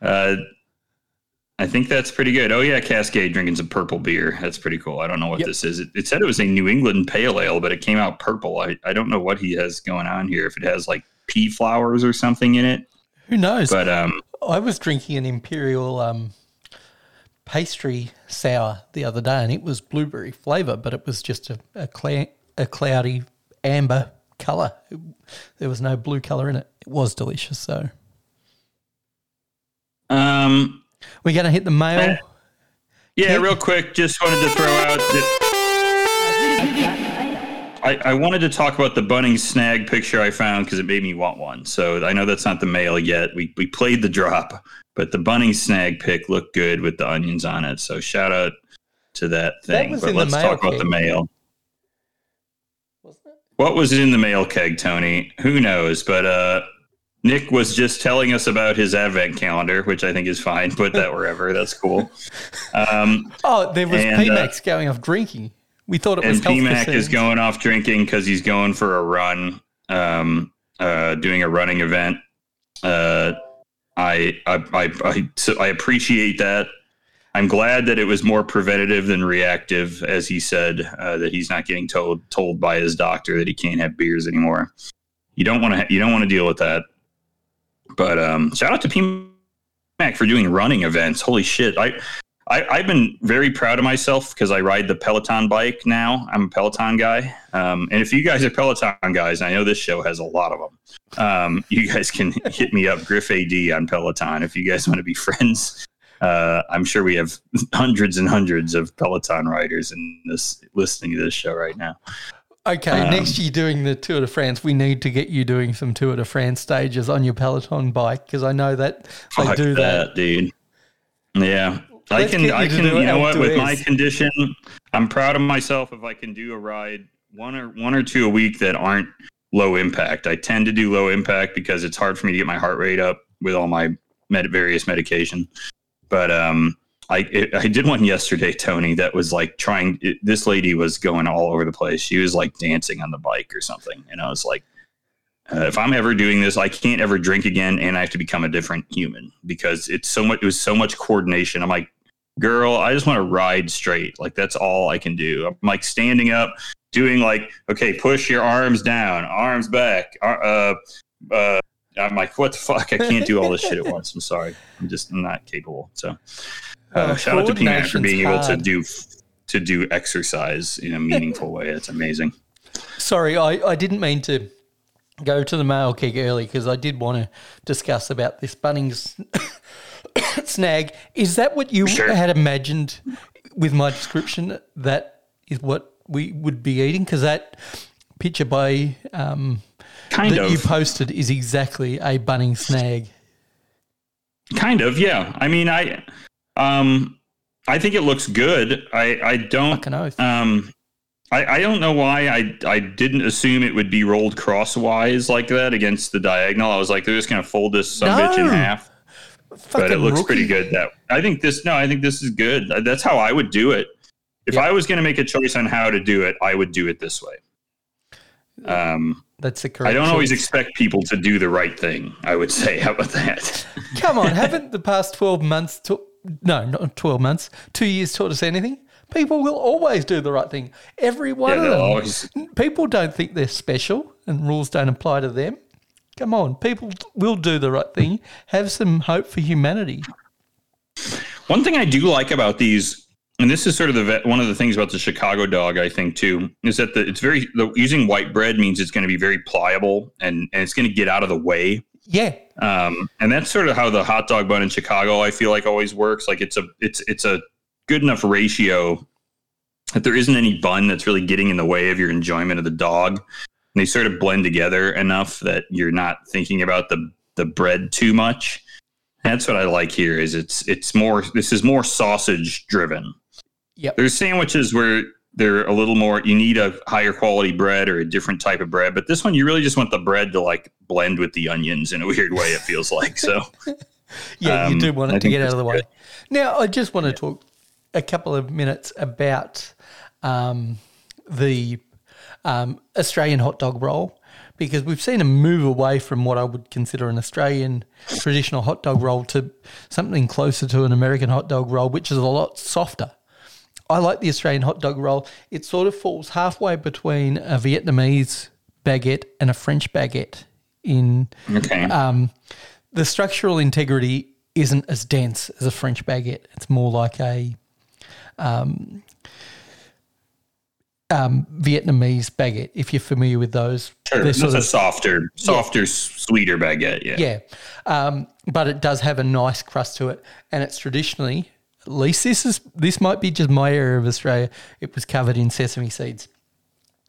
uh, I think that's pretty good. Oh yeah, Cascade drinking some purple beer. That's pretty cool. I don't know what Yep. this is. It, it said it was a New England pale ale, but it came out purple. I, I don't know what he has going on here. If it has like pea flowers or something in it, Who knows? but um, I was drinking an imperial um, pastry sour the other day, and it was blueberry flavour, but it was just a a, cla- a cloudy amber colour. It- there was no blue colour in it. It was delicious. So um, we're going to hit the mail. Yeah, real quick, just wanted to throw out. That I, I wanted to talk about the Bunnings snag picture I found because it made me want one. So I know that's not the mail yet. We we played the drop, but the Bunnings snag pick looked good with the onions on it. So shout out to that That thing. was but in let's mail talk about the mail. What was in the mail keg, Tony? Who knows? But uh, Nick was just telling us about his advent calendar, which I think is fine. Put that wherever. That's cool. Um, Oh, there was And, uh, going off drinking. We thought it was and PMAC is going off drinking because he's going for a run, um, uh, doing a running event. Uh, I, I, I, I, so I appreciate that. I'm glad that it was more preventative than reactive, as he said, uh, that he's not getting told told by his doctor that he can't have beers anymore. You don't want to, you don't want to deal with that. But um, shout out to PMAC for doing running events. Holy shit! I, I, I've been very proud of myself because I ride the Peloton bike now. I'm a Peloton guy. Um, and if you guys are Peloton guys, I know this show has a lot of them. Um, you guys can [LAUGHS] hit me up, Griff AD on Peloton, if you guys want to be [LAUGHS] friends. Uh, I'm sure we have hundreds and hundreds of Peloton riders in this listening to this show right now. Okay, Um, next year doing the Tour de France, we need to get you doing some Tour de France stages on your Peloton bike because I know that they do that. dude. Yeah. I Let's can, I can, you know what? With my condition, I'm proud of myself if I can do a ride one or one or two a week that aren't low impact. I tend to do low impact because it's hard for me to get my heart rate up with all my med- various medication. But um, I I did one yesterday, Tony. That was like trying. It, this lady was going all over the place. She was like dancing on the bike or something, and I was like. Uh, if I'm ever doing this, I can't ever drink again, and I have to become a different human because it's so much. It was so much coordination. I'm like, girl, I just want to ride straight. Like that's all I can do. I'm like standing up, doing like, okay, push your arms down, arms back. Uh, uh, I'm like, what the fuck? I can't do all this shit at [LAUGHS] once. I'm sorry. I'm just not capable. So, uh, shout out to Peanut for being able to do to do exercise in a meaningful way. It's amazing. Sorry, I, I didn't mean to go to the mail kick early because I did want to discuss about this Bunnings [COUGHS] snag. Is that what you Sure. had imagined with my description? That is what we would be eating? Because that picture by um, Kind that of. you posted is exactly a Bunnings snag. Kind of, yeah. I mean, I, um, I think it looks good. I, I don't, Fucking um, I, I don't know why I, I didn't assume it would be rolled crosswise like that against the diagonal. I was like, they're just gonna fold this some bitch in No. half. But it looks rookie. pretty good. That I think this. No, I think this is good. That's how I would do it. If Yeah. I was gonna make a choice on how to do it, I would do it this way. Um, That's the correct. I don't always expect people to do the right thing. I would [LAUGHS] say, how about that? Come on, [LAUGHS] haven't the past 12 months, to, no, not 12 months, two years taught us anything? People will always do the right thing. Every one Yeah, of them. always- People don't think they're special and rules don't apply to them. Come on, people will do the right thing. Have some hope for humanity. One thing I do like about these, and this is sort of the one of the things about the Chicago dog, I think too, is that the, it's very the, using white bread means it's going to be very pliable and and it's going to get out of the way. Yeah, Um, and that's sort of how the hot dog bun in Chicago, I feel like, always works. Like it's a it's it's a good enough ratio that there isn't any bun that's really getting in the way of your enjoyment of the dog. And they sort of blend together enough that you're not thinking about the the bread too much. That's what I like here. Is it's it's more this is more sausage driven. Yeah. There's sandwiches where they're a little more. You need a higher quality bread or a different type of bread, but this one you really just want the bread to like blend with the onions in a [LAUGHS] weird way. It feels like so. [LAUGHS] yeah, you Um, do want I it to get out of the way. good. Now, I just want to talk a couple of minutes about um, the um, Australian hot dog roll because we've seen a move away from what I would consider an Australian traditional hot dog roll to something closer to an American hot dog roll, which is a lot softer. I like the Australian hot dog roll. It sort of falls halfway between a Vietnamese baguette and a French baguette in Okay. um, the structural integrity isn't as dense as a French baguette. It's more like a um, um, Vietnamese baguette. If you're familiar with those, Sure. That's a of softer, softer, sweeter baguette. Yeah. yeah, um, but it does have a nice crust to it, and it's traditionally, at least this is this might be just my area of Australia. It was covered in sesame seeds.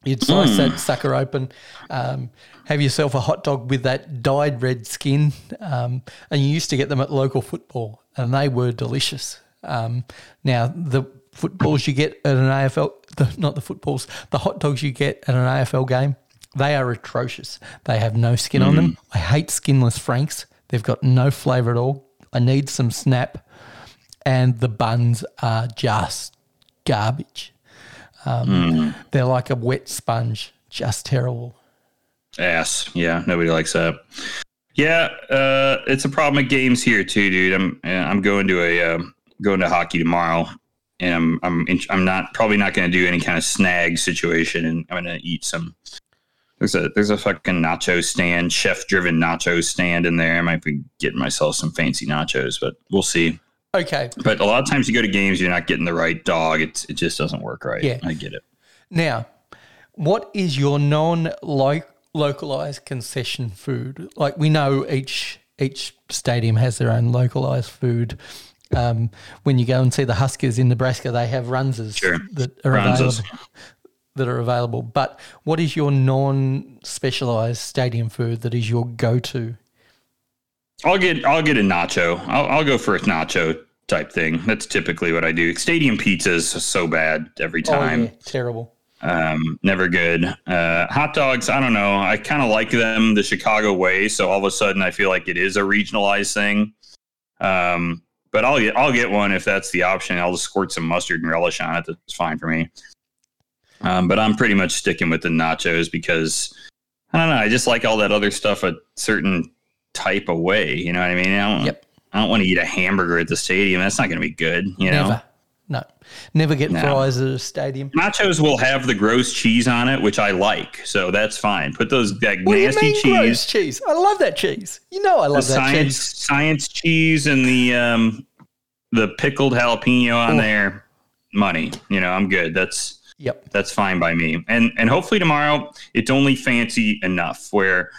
You'd slice that sucker open, um, have yourself a hot dog with that dyed red skin, um, and you used to get them at local football, and they were delicious. Um, now the footballs you get at an AFL, the, not the footballs, the hot dogs you get at an AFL game, they are atrocious. They have no skin on them. I hate skinless Franks. They've got no flavour at all. I need some snap, and the buns are just garbage. Um, They're like a wet sponge, just terrible. Ass. Yeah. Nobody likes that. Yeah. Uh, it's a problem at games here too, dude. I'm I'm going to a um going to hockey tomorrow, and I'm I'm in, I'm not probably not going to do any kind of snag situation, and I'm going to eat some. There's a there's a fucking nacho stand, chef driven nacho stand in there. I might be getting myself some fancy nachos, but we'll see. Okay, But a lot of times you go to games, you're not getting the right dog. It's it just doesn't work right. Yeah. I get it. now, what is your non-localized concession food? Like we know each each stadium has their own localized food. Um, when you go and see the Huskers in Nebraska, they have runzas Sure. that are available. That are available. But what is your non-specialized stadium food that is your go-to? I'll get I'll get a nacho. I'll, I'll go for a nacho type thing. That's typically what I do. Stadium pizza is so bad every time. Oh, yeah, terrible. Um, never good. Uh, hot dogs, I don't know. I kind of like them the Chicago way, so all of a sudden I feel like it is a regionalized thing. Um, but I'll get I'll get one if that's the option. I'll just squirt some mustard and relish on it. That's fine for me. Um, but I'm pretty much sticking with the nachos because I don't know. I just like all that other stuff a certain type of way. You know what I mean? I don't, Yep. I don't want to eat a hamburger at the stadium. That's not going to be good. You know. No. Never get No. fries at a stadium. Nachos will have the gross cheese on it, which I like, so that's fine. Put those that What nasty cheese, gross cheese? I love that cheese. You know I the love that science cheese. science cheese, and the um, the pickled jalapeno on Oh. there. Money, you know, I'm good. That's Yep. that's fine by me. And and hopefully tomorrow it's only fancy enough where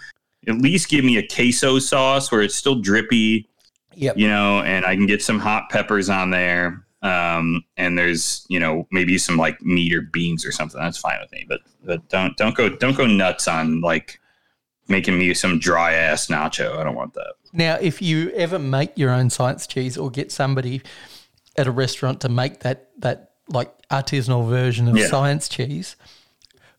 at least give me a queso sauce where it's still drippy, Yep. you know, and I can get some hot peppers on there. Um, and there's, you know, maybe some like meat or beans or something. That's fine with me. But but don't don't go don't go nuts on like making me some dry ass nacho. I don't want that. Now, if you ever make your own science cheese or get somebody at a restaurant to make that that like artisanal version of Yeah. science cheese,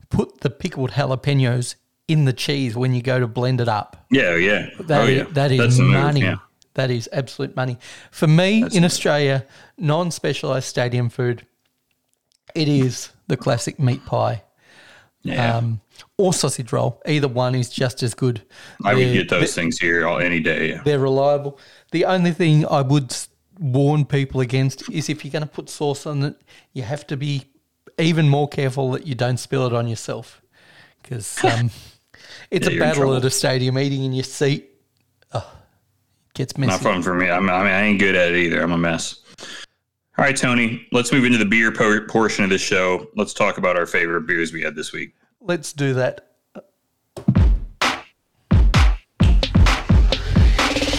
put the pickled jalapenos in the cheese when you go to blend it up. Yeah, yeah. That oh, is- yeah. that is That's the move, money. yeah. That is absolute money. For me in Australia, non-specialized stadium food, it is the classic meat pie Yeah. um, or sausage roll. Either one is just as good. I would get those things here all, any day. they're reliable. The only thing I would warn people against is if you're going to put sauce on it, you have to be even more careful that you don't spill it on yourself because um, [LAUGHS] it's Yeah, a battle at a stadium. Eating in your seat oh, gets messy. Not fun for me. I'm, I mean, I ain't good at it either. I'm a mess. All right, Tony, let's move into the beer po- portion of the show. Let's talk about our favorite beers we had this week. Let's do that.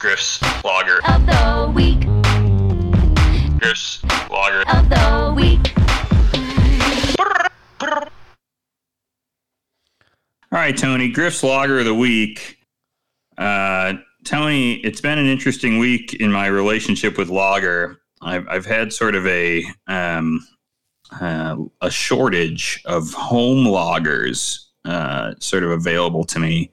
Griff's Lager. of the week, Griff's Lager. of the week, All right, Tony, Griff's Lager of the week. Uh, Tony, it's been an interesting week in my relationship with lager. I've, I've had sort of a um, uh, a shortage of home lagers uh, sort of available to me.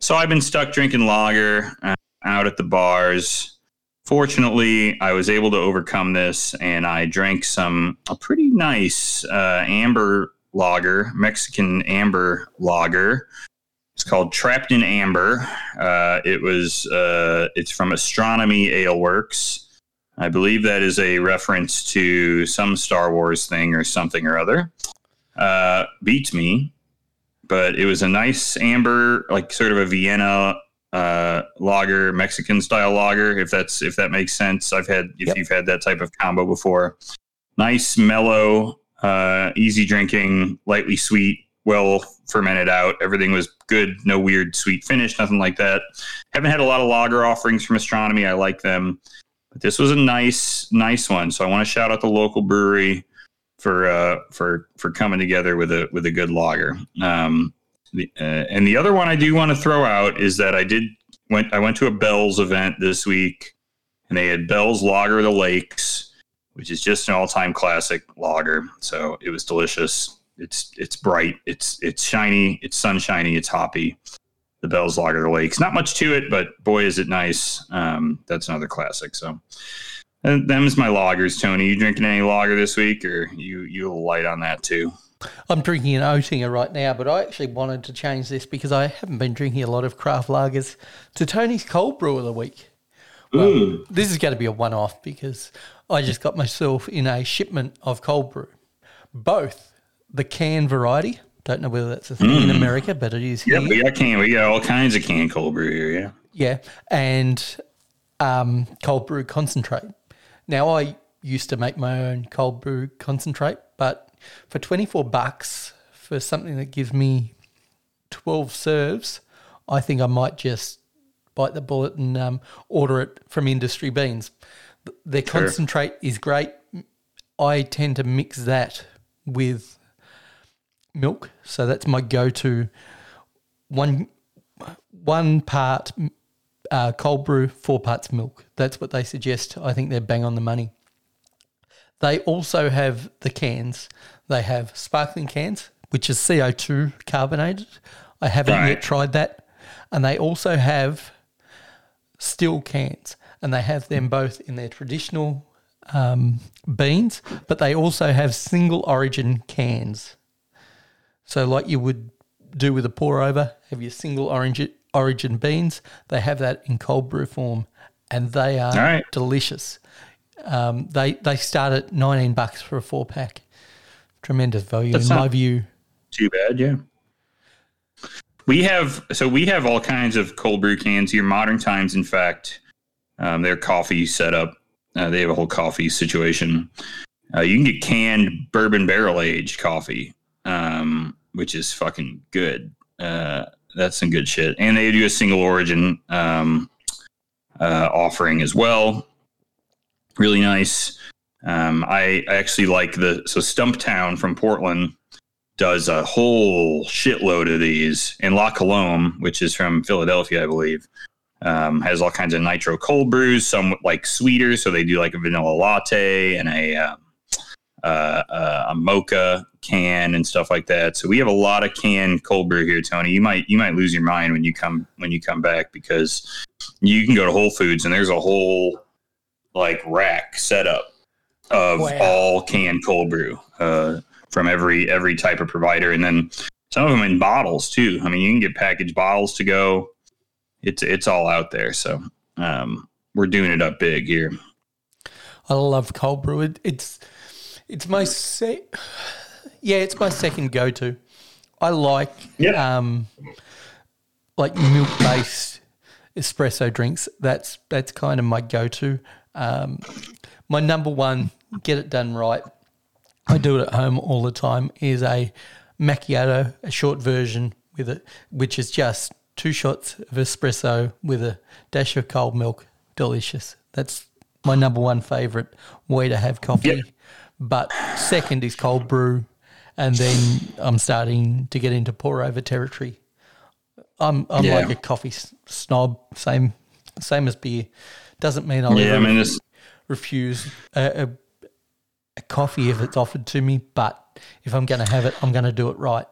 So I've been stuck drinking lager uh, out at the bars. Fortunately, I was able to overcome this, and I drank some a pretty nice uh, amber lager, Mexican amber lager. It's called Trapped in Amber. Uh, it was uh, it's from Astronomy Ale Works. I believe that is a reference to some Star Wars thing or something or other. Uh, beats me, but it was a nice amber, like sort of a Vienna uh, lager, Mexican style lager. If that's if that makes sense, I've had if Yep. you've had that type of combo before. Nice, mellow, uh, easy drinking, lightly sweet, well fermented out. Everything was good. No weird sweet finish, nothing like that. Haven't had a lot of lager offerings from Astronomy. I like them, but this was a nice, nice one. So I want to shout out the local brewery for uh, for for coming together with a with a good lager. Um, the, uh, and the other one I do want to throw out is that I did went I went to a Bell's event this week, and they had Bell's Lager the Lakes, which is just an all time classic lager. So it was delicious. It's it's bright. It's it's shiny. It's sunshiny. It's hoppy. The Bell's Lager Lakes. Not much to it, but boy is it nice. Um, that's another classic. So. And them's my lagers, Tony. You drinking any lager this week, or you you light on that too? I'm drinking an Oettinger right now, but I actually wanted to change this because I haven't been drinking a lot of craft lagers to Tony's cold brew of the week. Well, this is going to be a one off because I just got myself in a shipment of cold brew. Both the can variety, don't know whether that's a thing in America, but it is here. Yep, we got can. We got all kinds of canned cold brew here. Yeah. Yeah, and um, cold brew concentrate. Now I used to make my own cold brew concentrate, but for twenty four bucks for something that gives me twelve serves, I think I might just bite the bullet and um, order it from Industry Beans. Their concentrate is great. I tend to mix that with milk, so that's my go to. One one part uh, cold brew, four parts milk. That's what they suggest. I think they're bang on the money. They also have the cans. They have sparkling cans, which is CO2 carbonated. I haven't Right. yet tried that. And they also have still cans, and they have them both in their traditional um, beans, but they also have single origin cans. So, like you would do with a pour over, have your single origin origin beans. They have that in cold brew form, and they are right. delicious. Um, they they start at nineteen bucks for a four pack. Tremendous value That's in my view. Too bad, yeah. We have so we have all kinds of cold brew cans here. Modern Times, in fact, um, their coffee setup. Uh, they have a whole coffee situation. Uh, you can get canned bourbon barrel aged coffee, um, which is fucking good. Uh, that's some good shit. And they do a single origin um, uh, offering as well. Really nice. Um, I, I actually like the so Stumptown from Portland does a whole shitload of these, and La Colombe, which is from Philadelphia, I believe, um, has all kinds of nitro cold brews. Some like sweeter, so they do like a vanilla latte and a um, uh, uh, a mocha can and stuff like that. So we have a lot of canned cold brew here, Tony. You might you might lose your mind when you come when you come back because you can go to Whole Foods and there's a whole like rack set up of Wow. all canned cold brew uh, from every every type of provider, and then some of them in bottles too. I mean, you can get packaged bottles to go. It's it's all out there. So um, we're doing it up big here. I love cold brew. It, it's it's my se- yeah, it's my second go to. I like Yeah. um like milk based espresso drinks. That's that's kind of my go to. Um, my number one, get it done right. I do it at home all the time. Is a macchiato, a short version with it, which is just two shots of espresso with a dash of cold milk. Delicious. That's my number one favorite way to have coffee. Yep. But second is cold brew, and then I'm starting to get into pour over territory. I'm I'm Yeah. like a coffee snob, same same as beer. Doesn't mean I'll Yeah, I mean refuse a, a, a coffee if it's offered to me, but if I'm going to have it, I'm going to do it right.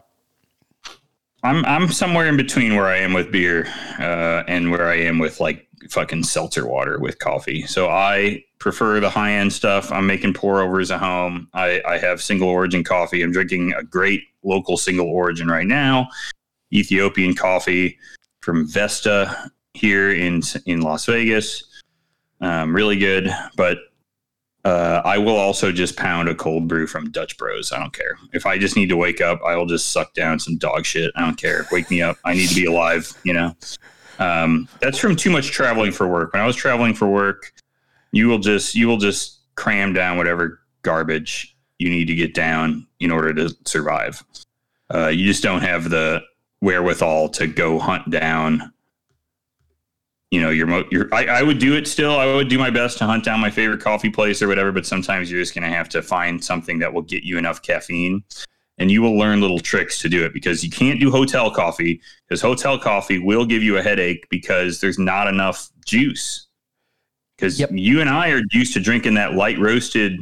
I'm I'm somewhere in between where I am with beer uh, and where I am with like fucking seltzer water with coffee. So I prefer the high end stuff. I'm making pour overs at home. I, I have single origin coffee. I'm drinking a great local single origin right now, Ethiopian coffee from Vesta here in in Las Vegas. Um, really good, but uh, I will also just pound a cold brew from Dutch Bros. I don't care. If I just need to wake up, I will just suck down some dog shit. I don't care. Wake me up. I need to be alive, you know? Um, that's from too much traveling for work. When I was traveling for work, you will just, you will just cram down whatever garbage you need to get down in order to survive. Uh, you just don't have the wherewithal to go hunt down you know, your, mo- your I, I would do it still. I would do my best to hunt down my favorite coffee place or whatever, but sometimes you're just going to have to find something that will get you enough caffeine and you will learn little tricks to do it because you can't do hotel coffee because hotel coffee will give you a headache because there's not enough juice. Because Yep. you and I are used to drinking that light roasted,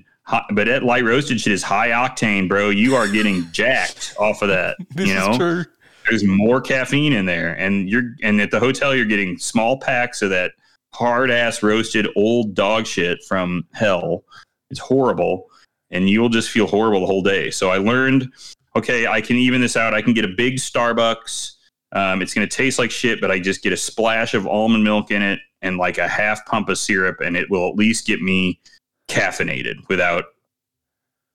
but that light roasted shit is high octane, bro. You are getting [LAUGHS] jacked off of that. This you know, is true. There's more caffeine in there. And you're and at the hotel you're getting small packs of that hard ass roasted old dog shit from hell. It's horrible. And you'll just feel horrible the whole day. So i learned okay i can even this out. I can get a big starbucks. Um, it's going to taste like shit but i just get a splash of almond milk in it and like a half pump of syrup and it will at least get me caffeinated without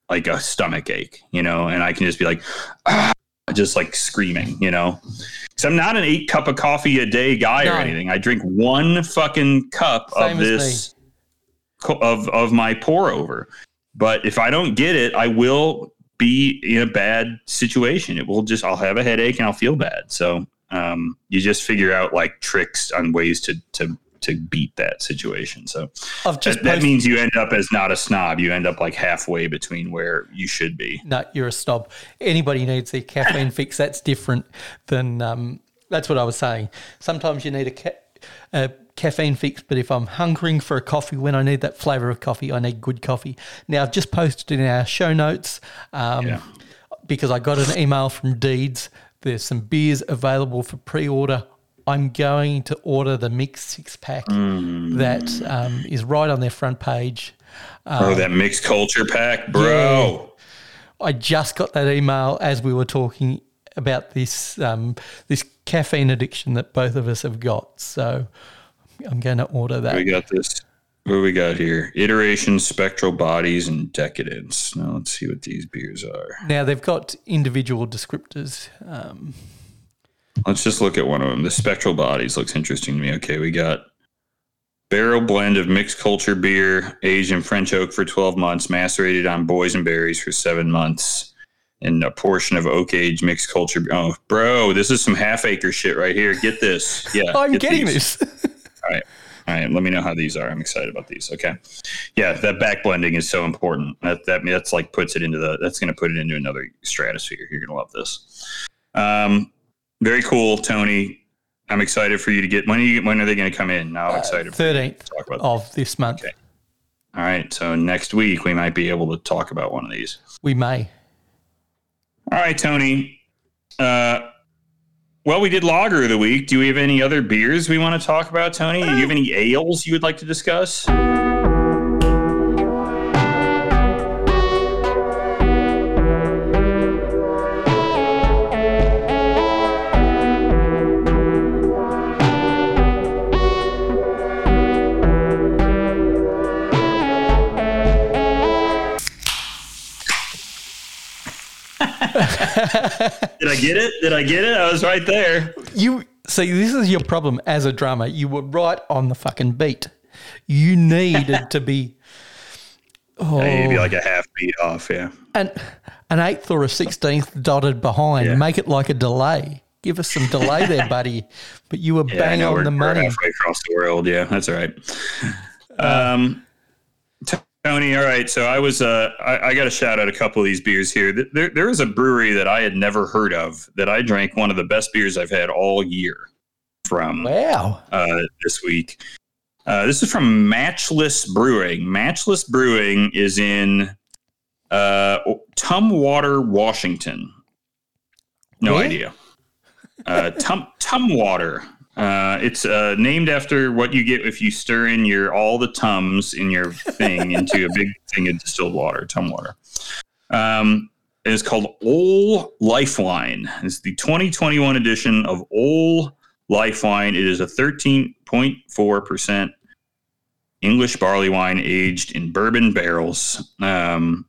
like a stomach ache you know? And i can just be like "Ah," just like screaming, you know. So I'm not an eight cup of coffee a day guy or anything. I drink one fucking cup Same of this co- of of my pour over. But if I don't get it, I will be in a bad situation. It will just I'll have a headache and I'll feel bad. So um, you just figure out like tricks on ways to to to beat that situation. So that, that means you end up as not a snob. You end up like halfway between where you should be. no, you're a snob. Anybody needs a caffeine fix. That's different than um, that's what I was saying. Sometimes you need a ca- a caffeine fix, but if I'm hungering for a coffee, when I need that flavor of coffee, I need good coffee. Now, I've just posted in our show notes um, Yeah. because I got an email from Deeds. There's some beers available for pre order. I'm going to order the mixed six pack Mm. that um, is right on their front page. oh, that mixed culture pack, bro. I just got that email as we were talking about this um, this caffeine addiction that both of us have got. So I'm going to order that. We got this. What do we got here? Iteration, spectral bodies, and decadence. Now let's see what these beers are. Now they've got individual descriptors. Um, Let's just look at one of them. The spectral bodies looks interesting to me. Okay, we got barrel blend of mixed culture beer, aged in French oak for 12 months, macerated on boysenberries for seven months, and a portion of oak aged mixed culture. Oh, bro, this is some half acre shit right here. Get this. Yeah, [LAUGHS] I'm get getting these. this. [LAUGHS] All right. All right. Let me know how these are. I'm excited about these. Okay. Yeah, that back blending is so important. That that that's like puts it into the that's gonna put it into another stratosphere. You're gonna love this. Um very cool, Tony. I'm excited for you to get when are you when are they gonna come in? Now I'm excited for you to Thirteenth about of this month. Okay. All right. So next week we might be able to talk about one of these. We may. All right, Tony. Uh well, we did lager of the week. Do we have any other beers we want to talk about, Tony? Do you have any ales you would like to discuss? [LAUGHS] Did I get it? Did I get it? I was right there. You see, this is your problem as a drummer. You were right on the fucking beat. You needed to be [LAUGHS] oh, Maybe like a half beat off, yeah. an an eighth or a sixteenth dotted behind. Yeah. Make it like a delay. Give us some delay there, [LAUGHS] buddy. But you were Yeah, bang on we're, the money. halfway across the world. Yeah, that's all right. Um, T- Tony, all right. So I was, uh, I, I got to shout out a couple of these beers here. Th- There, there was a brewery that I had never heard of that I drank one of the best beers I've had all year from Wow. uh, this week. Uh, this is from Matchless Brewing. Matchless Brewing is in uh, Tumwater, Washington. No Where? idea. Uh, Tum Tumwater. Uh, it's uh, named after what you get if you stir in your all the tums in your thing into a big [LAUGHS] thing of distilled water. Tumwater. Um, it is called Ol Lifeline. It's the 2021 edition of Ol Lifeline. It is a 13.4% English barley wine aged in bourbon barrels. Um,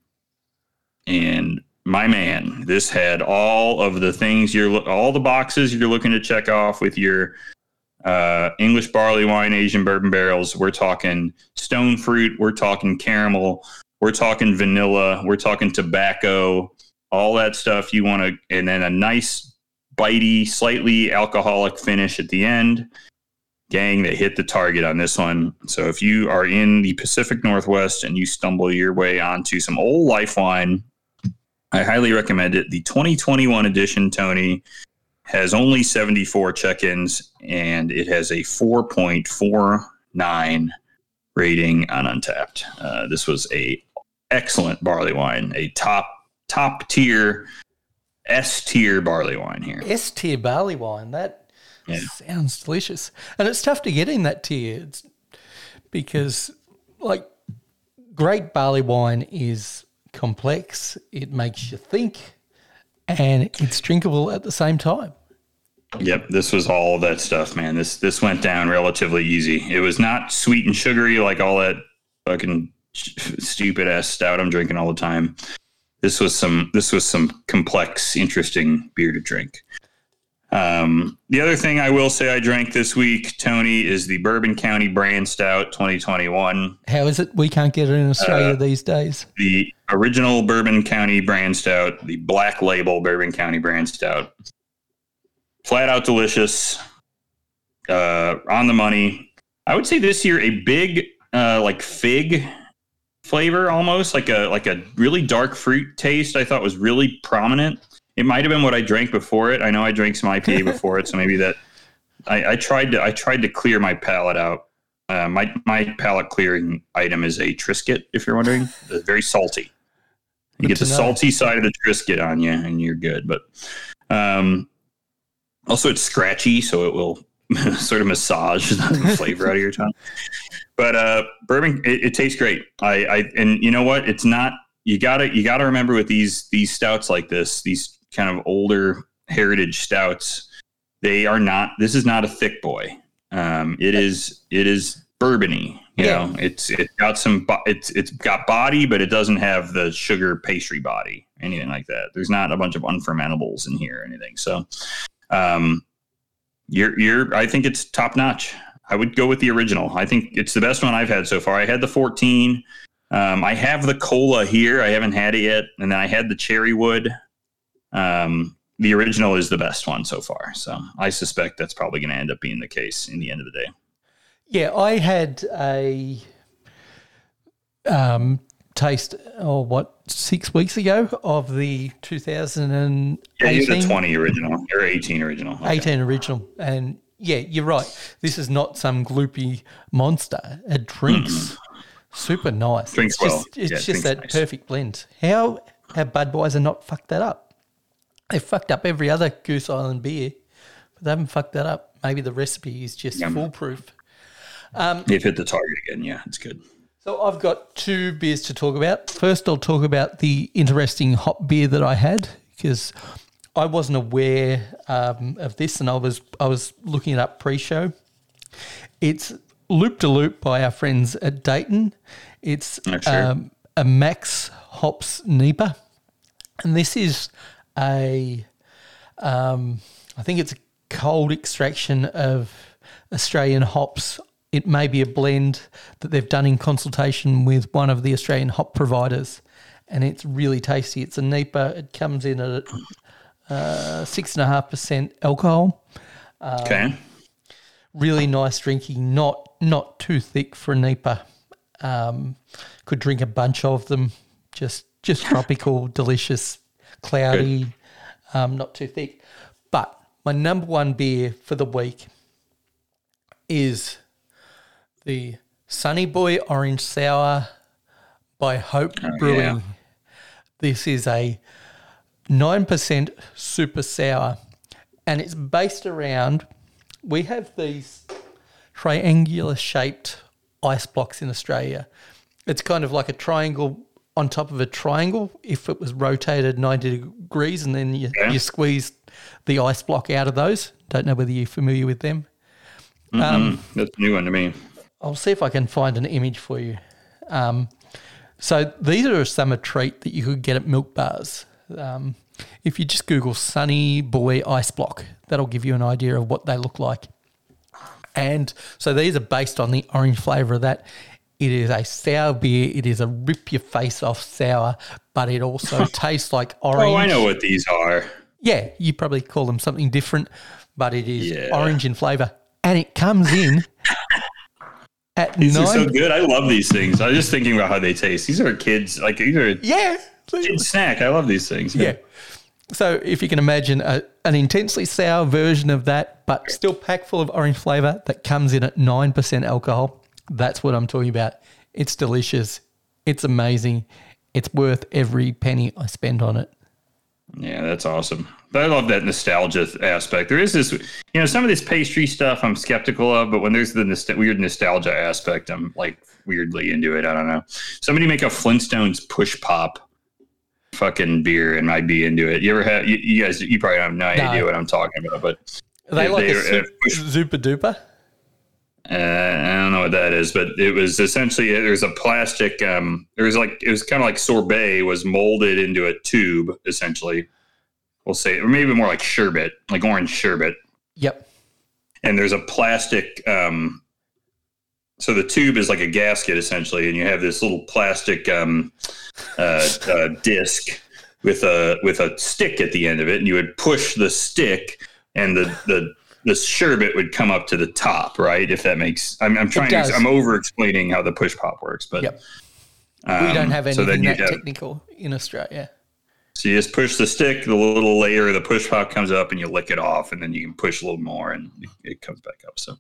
and my man, this had all of the things you're, all the boxes you're looking to check off with your uh, English barley wine, Asian bourbon barrels. We're talking stone fruit. We're talking caramel. We're talking vanilla. We're talking tobacco. All that stuff you want to, and then a nice bitey, slightly alcoholic finish at the end. Gang, they hit the target on this one. So if you are in the Pacific Northwest and you stumble your way onto some old Lifeline, I highly recommend it. The 2021 edition, Tony, has only 74 check-ins and it has a 4.49 rating on Untappd. Uh, this was a excellent barley wine, a top top tier S tier barley wine here. S tier barley wine. That Yeah. sounds delicious. And it's tough to get in that tier it's because, like, great barley wine is complex, it makes you think, and it's drinkable at the same time. Yep, this was all that stuff, man. This this went down relatively easy. It was not sweet and sugary like all that fucking [LAUGHS] stupid ass stout I'm drinking all the time. This was some this was some complex, interesting beer to drink. Um, the other thing I will say I drank this week, Tony, is the Bourbon County Brand Stout 2021. How is it we can't get it in Australia Uh, these days? the original Bourbon County brand stout, the black label Bourbon County brand stout. Flat out delicious, uh, on the money. I would say this year a big uh, like fig flavor, almost like a like a really dark fruit taste. I thought was really prominent. It might have been what I drank before it. I know I drank some IPA [LAUGHS] before it, so maybe that I, I tried to I tried to clear my palate out. Uh, my my palate clearing item is a Triscuit. If you're wondering, [LAUGHS] it's very salty. You get the know. salty side of the Triscuit on you, and you're good. But um, also, it's scratchy, so it will [LAUGHS] sort of massage the flavor out of your tongue. But uh, bourbon, it, it tastes great. I, I and you know what? It's not. You gotta you gotta remember with these these stouts like this, these kind of older heritage stouts, they are not. This is not a thick boy. Um, it is it is bourbony. You Yeah. know, it's it's got some it's it's got body, but it doesn't have the sugar pastry body, anything like that. There's not a bunch of unfermentables in here or anything. So, um, you're you're I think it's top notch. I would go with the original. I think it's the best one I've had so far. I had the 14. Um, I have the cola here. I haven't had it yet, and then I had the cherry wood. Um, the original is the best one so far. So I suspect that's probably going to end up being the case in the end of the day. Yeah, I had a um, taste, oh, what, six weeks ago of the 2018 Yeah, you the 20 original or 18 original. Okay. 18 original. And yeah, you're right. This is not some gloopy monster. It drinks super nice. Drinks it's just, well. It's Yeah, just that nice. perfect blend. How have Budweiser not fucked that up? They fucked up every other Goose Island beer, but they haven't fucked that up. Maybe the recipe is just Yeah. foolproof. You've hit the target again. Yeah, it's good. So I've got two beers to talk about. First, I'll talk about the interesting hop beer that I had because I wasn't aware um, of this, and I was I was looking it up pre-show. It's Loop to Loop by our friends at Dayton. It's sure. um, a Max Hops Nipa, and this is a um, I think it's a cold extraction of Australian hops. It may be a blend that they've done in consultation with one of the Australian hop providers, and it's really tasty. It's a NEPA. It comes in at uh, six and a half percent alcohol. okay. Really nice drinking. Not not too thick for a NEPA. Um, could drink a bunch of them. Just just [LAUGHS] tropical, delicious, cloudy. Um, not too thick. But my number one beer for the week is the Sunny Boy Orange Sour by Hope Oh, Brewing. yeah. This is a 9% super sour and it's based around we have these triangular shaped ice blocks in Australia. It's kind of like a triangle on top of a triangle if it was rotated 90 degrees and then you, Okay. you squeeze the ice block out of those. Don't know whether you're familiar with them. Mm, that's a new one to me. I'll see if I can find an image for you. Um, so these are a summer treat that you could get at milk bars. Um, if you just Google Sunny Boy Ice Block, that'll give you an idea of what they look like. And so these are based on the orange flavour of that. It is a sour beer. It is a rip your face off sour, but it also [LAUGHS] tastes like orange. Oh, I know what these are. Yeah, you probably call them something different, but it is Yeah. orange in flavour. And it comes in [LAUGHS] at These are so good. I love these things. I was just thinking about how they taste. These are kids, like these are a Yeah. snack. I love these things. Yeah. So if you can imagine a, an intensely sour version of that, but still packed full of orange flavour that comes in at 9% alcohol, that's what I'm talking about. It's delicious. It's amazing. It's worth every penny I spend on it. Yeah, that's awesome. But I love that nostalgia aspect. There is this, you know, some of this pastry stuff I'm skeptical of, but when there's the nost- weird nostalgia aspect, I'm like weirdly into it. I don't know. Somebody make a Flintstones push pop fucking beer and I'd be into it. You ever have, you, you guys, you probably have no, idea what I'm talking about, but Are they like they a are, uh, super duper? Uh, I don't know what that is, but it was essentially It was a plastic. Um, there was like it was kind of like sorbet was molded into a tube, essentially. We'll say, or maybe more like sherbet, like orange sherbet. Yep. And there's a plastic. Um, so the tube is like a gasket essentially, and you have this little plastic um, uh, uh, disc with a with a stick at the end of it, and you would push the stick, and the the the sherbet would come up to the top, right? If that makes, I'm, I'm trying to. I'm over explaining how the push pop works, but Yep. um, we don't have so then anything that have- technical in Australia. So you just push the stick, the little layer of the push pop comes up, and you lick it off, and then you can push a little more, and it comes back up. So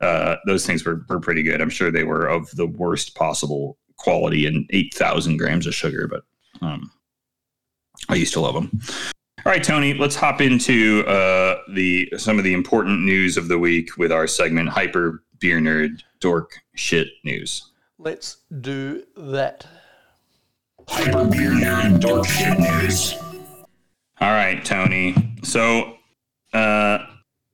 uh, those things were, were pretty good. I'm sure they were of the worst possible quality and 8,000 grams of sugar, but um, I used to love them. All right, Tony, let's hop into uh, the some of the important news of the week with our segment Hyper Beer Nerd Dork Shit News. Let's do that. Hyper Beer Nerd Dork Shit News. All right, Tony. So uh,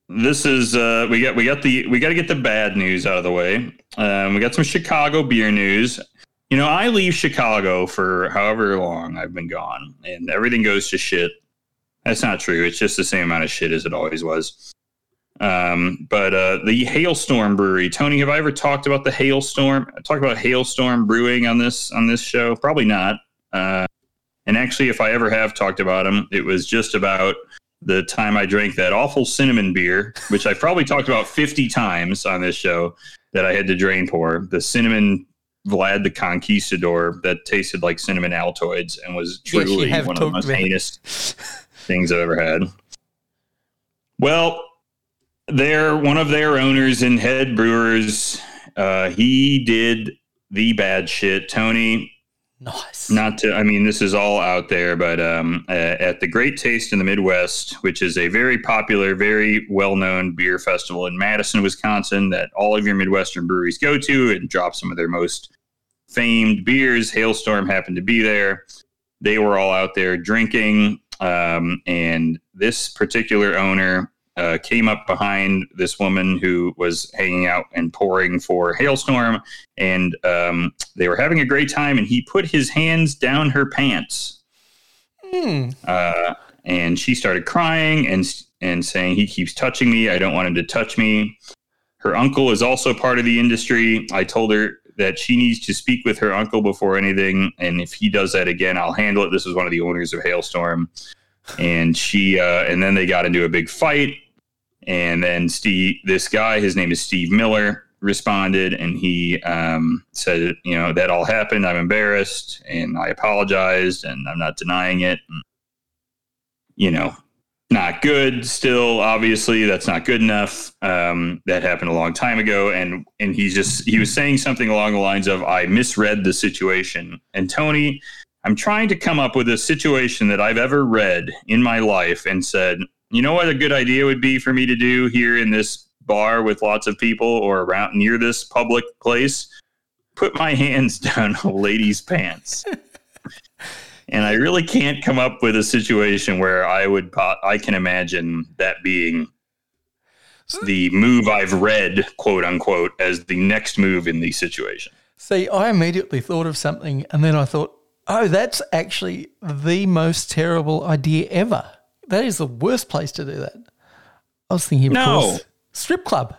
this is uh, we got we got the we got to get the bad news out of the way. Um, we got some Chicago beer news. You know, I leave Chicago for however long I've been gone, and everything goes to shit. That's not true. It's just the same amount of shit as it always was. Um, but uh, the Hailstorm Brewery, Tony, have I ever talked about the Hailstorm? Talk about Hailstorm Brewing on this on this show? Probably not. Uh, and actually, if I ever have talked about them, it was just about the time I drank that awful cinnamon beer, which I probably talked about 50 times on this show that I had to drain pour. The cinnamon Vlad the Conquistador that tasted like cinnamon Altoids and was truly have one of the most heinous [LAUGHS] things I've ever had. Well, they're one of their owners and head brewers. Uh, he did the bad shit. Tony, Nice. not to i mean this is all out there but um, uh, at the great taste in the midwest which is a very popular very well-known beer festival in madison wisconsin that all of your midwestern breweries go to and drop some of their most famed beers hailstorm happened to be there they were all out there drinking um, and this particular owner uh, came up behind this woman who was hanging out and pouring for hailstorm. And um, they were having a great time and he put his hands down her pants. Hmm. uh, and she started crying and and saying he keeps touching me. I don't want him to touch me. Her uncle is also part of the industry. I told her that she needs to speak with her uncle before anything and if he does that again i'll handle it. This was one of the owners of hailstorm. And she uh, and then they got into a big fight and then steve this guy his name is steve miller responded and he um, said you know that all happened. I'm embarrassed and i apologized and i'm not denying it. And, you know not good still obviously. That's not good enough. Um, that happened a long time ago. And and he's just he was saying something along the lines of i misread the situation. And tony i'm trying to come up with a situation that i've ever read in my life and said you know what a good idea would be for me to do here in this bar with lots of people or around near this public place? Put my [LAUGHS] hands down a lady's pants and I really can't come up with a situation where I would I can imagine that being hmm. the move I've read, quote unquote, as the next move in the situation. See, I immediately thought of something and then I thought, oh, that's actually the most terrible idea ever. That is the worst place to do that. I was thinking, of No. course, strip club.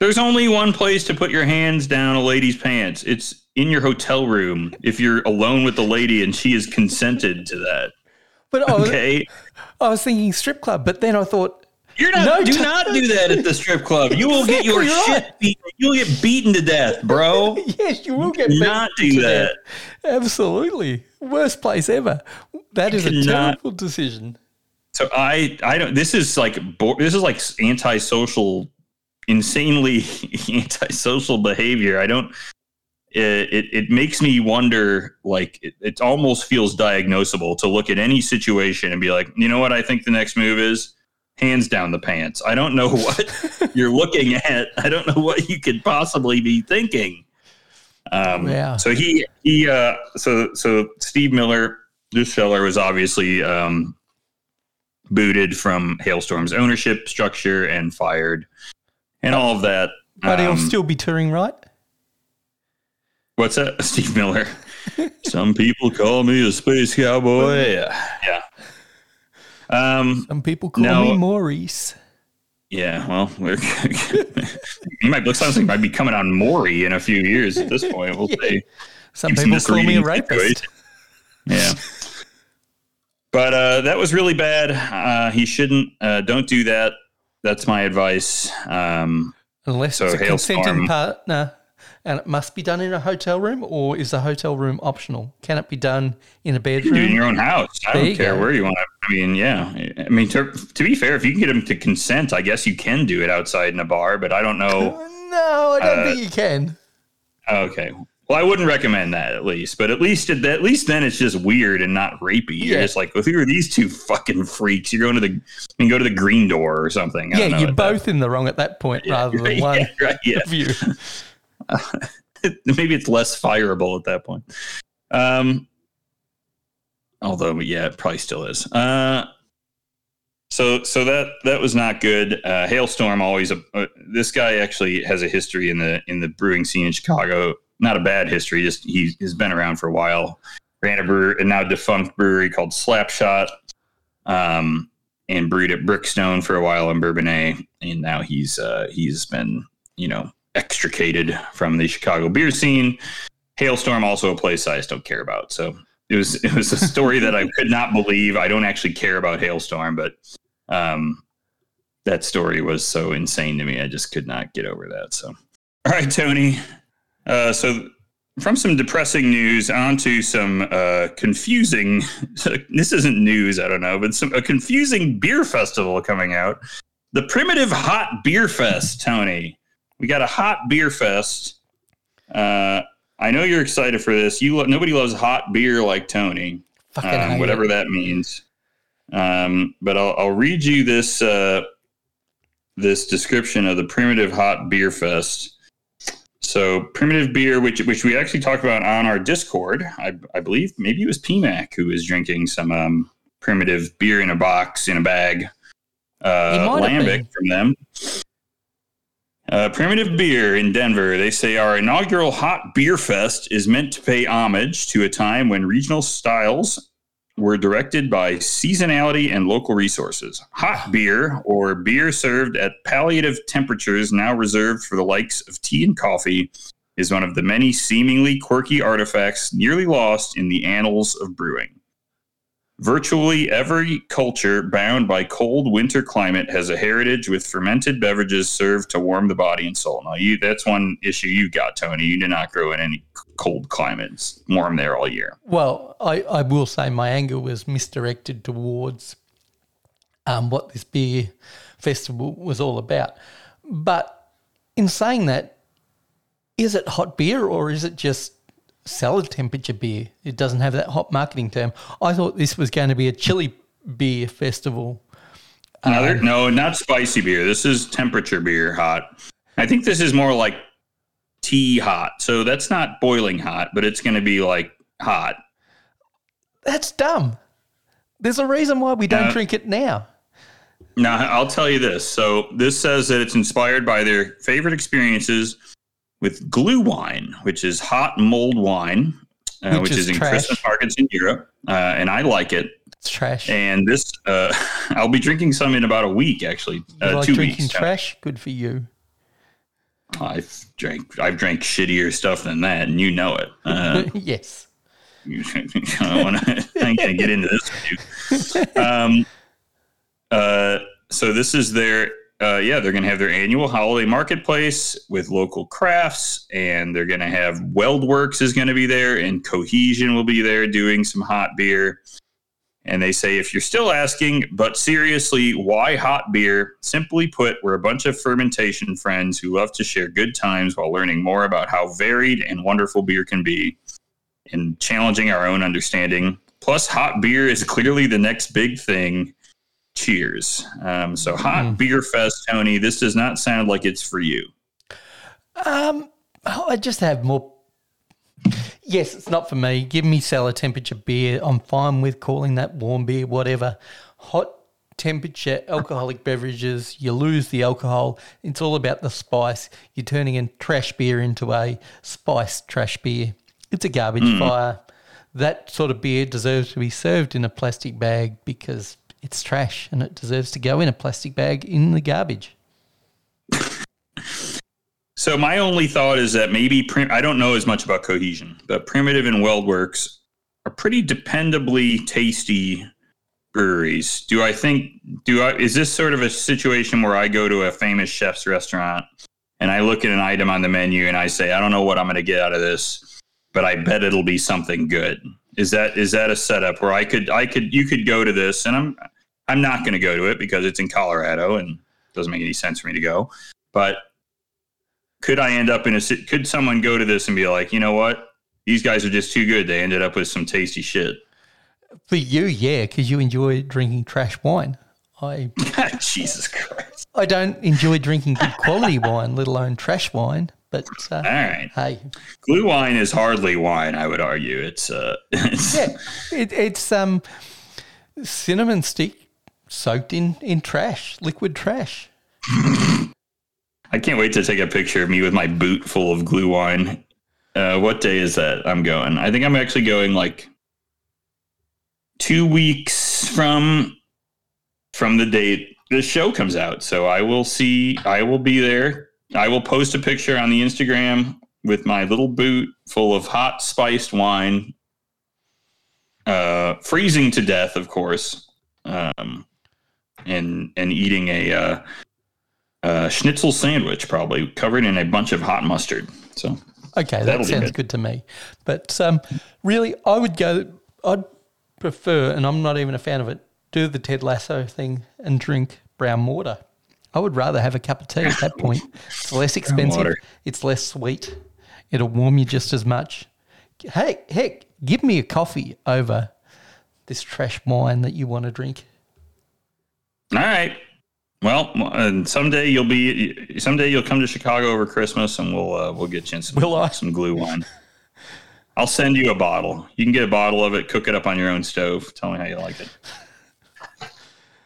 There's only one place to put your hands down a lady's pants. It's in your hotel room if you're alone with the lady and she has consented to that. But I was, Okay. I was thinking strip club, but then I thought, You're not No, do t- not do that at the strip club. You will get your Exactly shit right. beaten. You'll get beaten to death, bro. [LAUGHS] yes, you will get beaten not do to that. death. Absolutely. Worst place ever. That is a terrible decision. So I I don't. This is like this is like antisocial, insanely [LAUGHS] antisocial behavior. I don't. It, it, it makes me wonder like it, it almost feels diagnosable to look at any situation and be like you know what i think the next move is? Hands down the pants. I don't know what [LAUGHS] you're looking at. I don't know what you could possibly be thinking. Um Yeah. so he he uh so so steve miller this seller was obviously um booted from hailstorm's ownership structure and fired and all of that. But he'll Um, still be touring, right? What's that? [LAUGHS] Steve Miller. Some people call me a space cowboy. Yeah. Yeah. Um, Some people call No. me Maurice. yeah, well, we're he might look something might be coming on Maury in a few years at this point. We'll [LAUGHS] see. Some Keeps people call me a misreading rapist. Yeah. But uh, that was really bad. Uh, he shouldn't. Uh, don't do that. That's my advice. Um, Unless So it's a Hailstorm- consenting partner and it must be done in a hotel room, or is the hotel room optional? Can it be done in a You can bedroom? in your own house. I There don't care go. where you want to. I mean, yeah. I mean, to, to be fair, if you can get them to consent, I guess you can do it outside in a bar. But I don't know. [LAUGHS] no, I don't Uh, think you can. Okay. Well, I wouldn't recommend that at least, but at least at at least then it's just weird and not rapey. You're Yeah. just like, well, who are these two fucking freaks? You're going to the, you can go to the green door or something. I don't Yeah, you're at that- both in the wrong at that point rather than [LAUGHS] one yeah, right, yeah. [LAUGHS] [LAUGHS] Maybe it's less fireable at that point. Um, although, yeah, it probably still is. Uh, so, so that that was not good. Uh, Hailstorm always. A, uh, this guy actually has a history in the in the brewing scene in Chicago. Not a bad history. Just he has been around for a while. Ran a brewer, a now defunct brewery called Slapshot, um, and brewed at Brickstone for a while in Bourbonnais, and now he's uh, he's been you know extricated from the Chicago beer scene. Hailstorm also a place I just don't care about. So it was it was a story that I could not believe. I don't actually care about Hailstorm, but um, that story was so insane to me. I just could not get over that. So all right, Tony. Uh, so from some depressing news onto some uh, confusing. [LAUGHS] this isn't news, I don't know, but some a confusing beer festival coming out. The Primitive Hot Beer Fest, Tony. We got a hot beer fest. Uh, I know you're excited for this. You lo- nobody loves hot beer like Tony, um, whatever it. that means. Um, but I'll, I'll read you this uh, this description of the Primitive Hot Beer Fest. So primitive beer, which which we actually talked about on our Discord, I, I believe maybe it was PMAC who was drinking some um, primitive beer in a box in a bag. Uh, He might have lambic from them. Uh, primitive beer in Denver. They say our inaugural hot beer fest is meant to pay homage to a time when regional styles were directed by seasonality and local resources. Hot beer, or beer served at palliative temperatures now reserved for the likes of tea and coffee, is one of the many seemingly quirky artifacts nearly lost in the annals of brewing. Virtually every culture bound by cold winter climate has a heritage with fermented beverages served to warm the body and soul. Now, you that's one issue you got, Tony. You did not grow in any cold climates, warm there all year. Well, I, I will say my anger was misdirected towards um, what this beer festival was all about. But in saying that, is it hot beer or is it just cellar temperature beer? It doesn't have that hot marketing term. I thought this was going to be a chili beer festival. Another no, not spicy beer. This is temperature beer, hot. I think this is more like tea hot. So that's not boiling hot, but it's going to be like hot. That's dumb. There's a reason why we don't Uh, drink it now. Now, I'll tell you this. So, this says that it's inspired by their favorite experiences with glue wine, which is hot mulled wine, uh, Which which, is is, in. Christmas markets in Europe. Uh, and I like it. It's trash. And this, uh, [LAUGHS] I'll be drinking some in about a week, actually. you Uh, like two drinking weeks. trash? Good for you. I've drank, I've drank shittier stuff than that, and you know it. [LAUGHS] Uh, yes. [LAUGHS] I don't want to. I ain't gonna get into this with you. Um, uh, so this is their. Uh, yeah, they're gonna have their annual holiday marketplace with local crafts, and they're gonna have WeldWerks is gonna be there, and Cohesion will be there doing some hot beer. And they say, if you're still asking, but seriously, why hot beer? Simply put, we're a bunch of fermentation friends who love to share good times while learning more about how varied and wonderful beer can be and challenging our own understanding. Plus, hot beer is clearly the next big thing. Cheers. Um, so, hot beer fest, Tony. This does not sound like it's for you. Um, oh, I just have more. Yes, it's not for me. Give me cellar temperature beer. I'm fine with calling that warm beer, whatever. Hot temperature alcoholic beverages, you lose the alcohol. It's all about the spice. You're turning in trash beer into a spiced trash beer. It's a garbage fire. That sort of beer deserves to be served in a plastic bag because it's trash and it deserves to go in a plastic bag in the garbage. [LAUGHS] So, my only thought is that maybe prim- I don't know as much about cohesion, but Primitive and WeldWerks are pretty dependably tasty breweries. Do I think, do I, is this sort of a situation where I go to a famous chef's restaurant and I look at an item on the menu and I say, I don't know what I'm going to get out of this, but I bet it'll be something good. Is that is that a setup where I could I could you could go to this and I'm I'm not going to go to it because it's in Colorado and it doesn't make any sense for me to go. But could I end up in a could someone go to this and be like, you know what? These guys are just too good. They ended up with some tasty shit. For you, yeah, because you enjoy drinking trash wine. I [LAUGHS] Jesus Christ. I don't enjoy drinking good quality wine, let alone trash wine. But uh, All right. hey, Glue wine is hardly wine, I would argue. It's uh [LAUGHS] it's, yeah, it, it's um cinnamon stick soaked in in trash, liquid trash. I can't wait to take a picture of me with my boot full of glue wine. Uh, what day is that? I'm going. I think I'm actually going like two weeks from from the date this show comes out. So I will see. I will be there. I will post a picture on the Instagram with my little boot full of hot spiced wine, uh, freezing to death, of course, um, and and eating a. Uh, uh, schnitzel sandwich, probably covered in a bunch of hot mustard. So Okay, that sounds good. good. to me. But um, really, I would go. I'd prefer, and I'm not even a fan of it. Do the Ted Lasso thing and drink brown water. I would rather have a cup of tea at that point. It's [LAUGHS] less expensive. It's less sweet. It'll warm you just as much. Hey, heck, give me a coffee over this trash wine that you want to drink. All right. Well, and someday you'll be someday you'll come to Chicago over Christmas, and we'll uh, we'll get you some we'll, I? some glue wine. I'll send you a bottle. You can get a bottle of it, cook it up on your own stove. Tell me how you like it. [LAUGHS]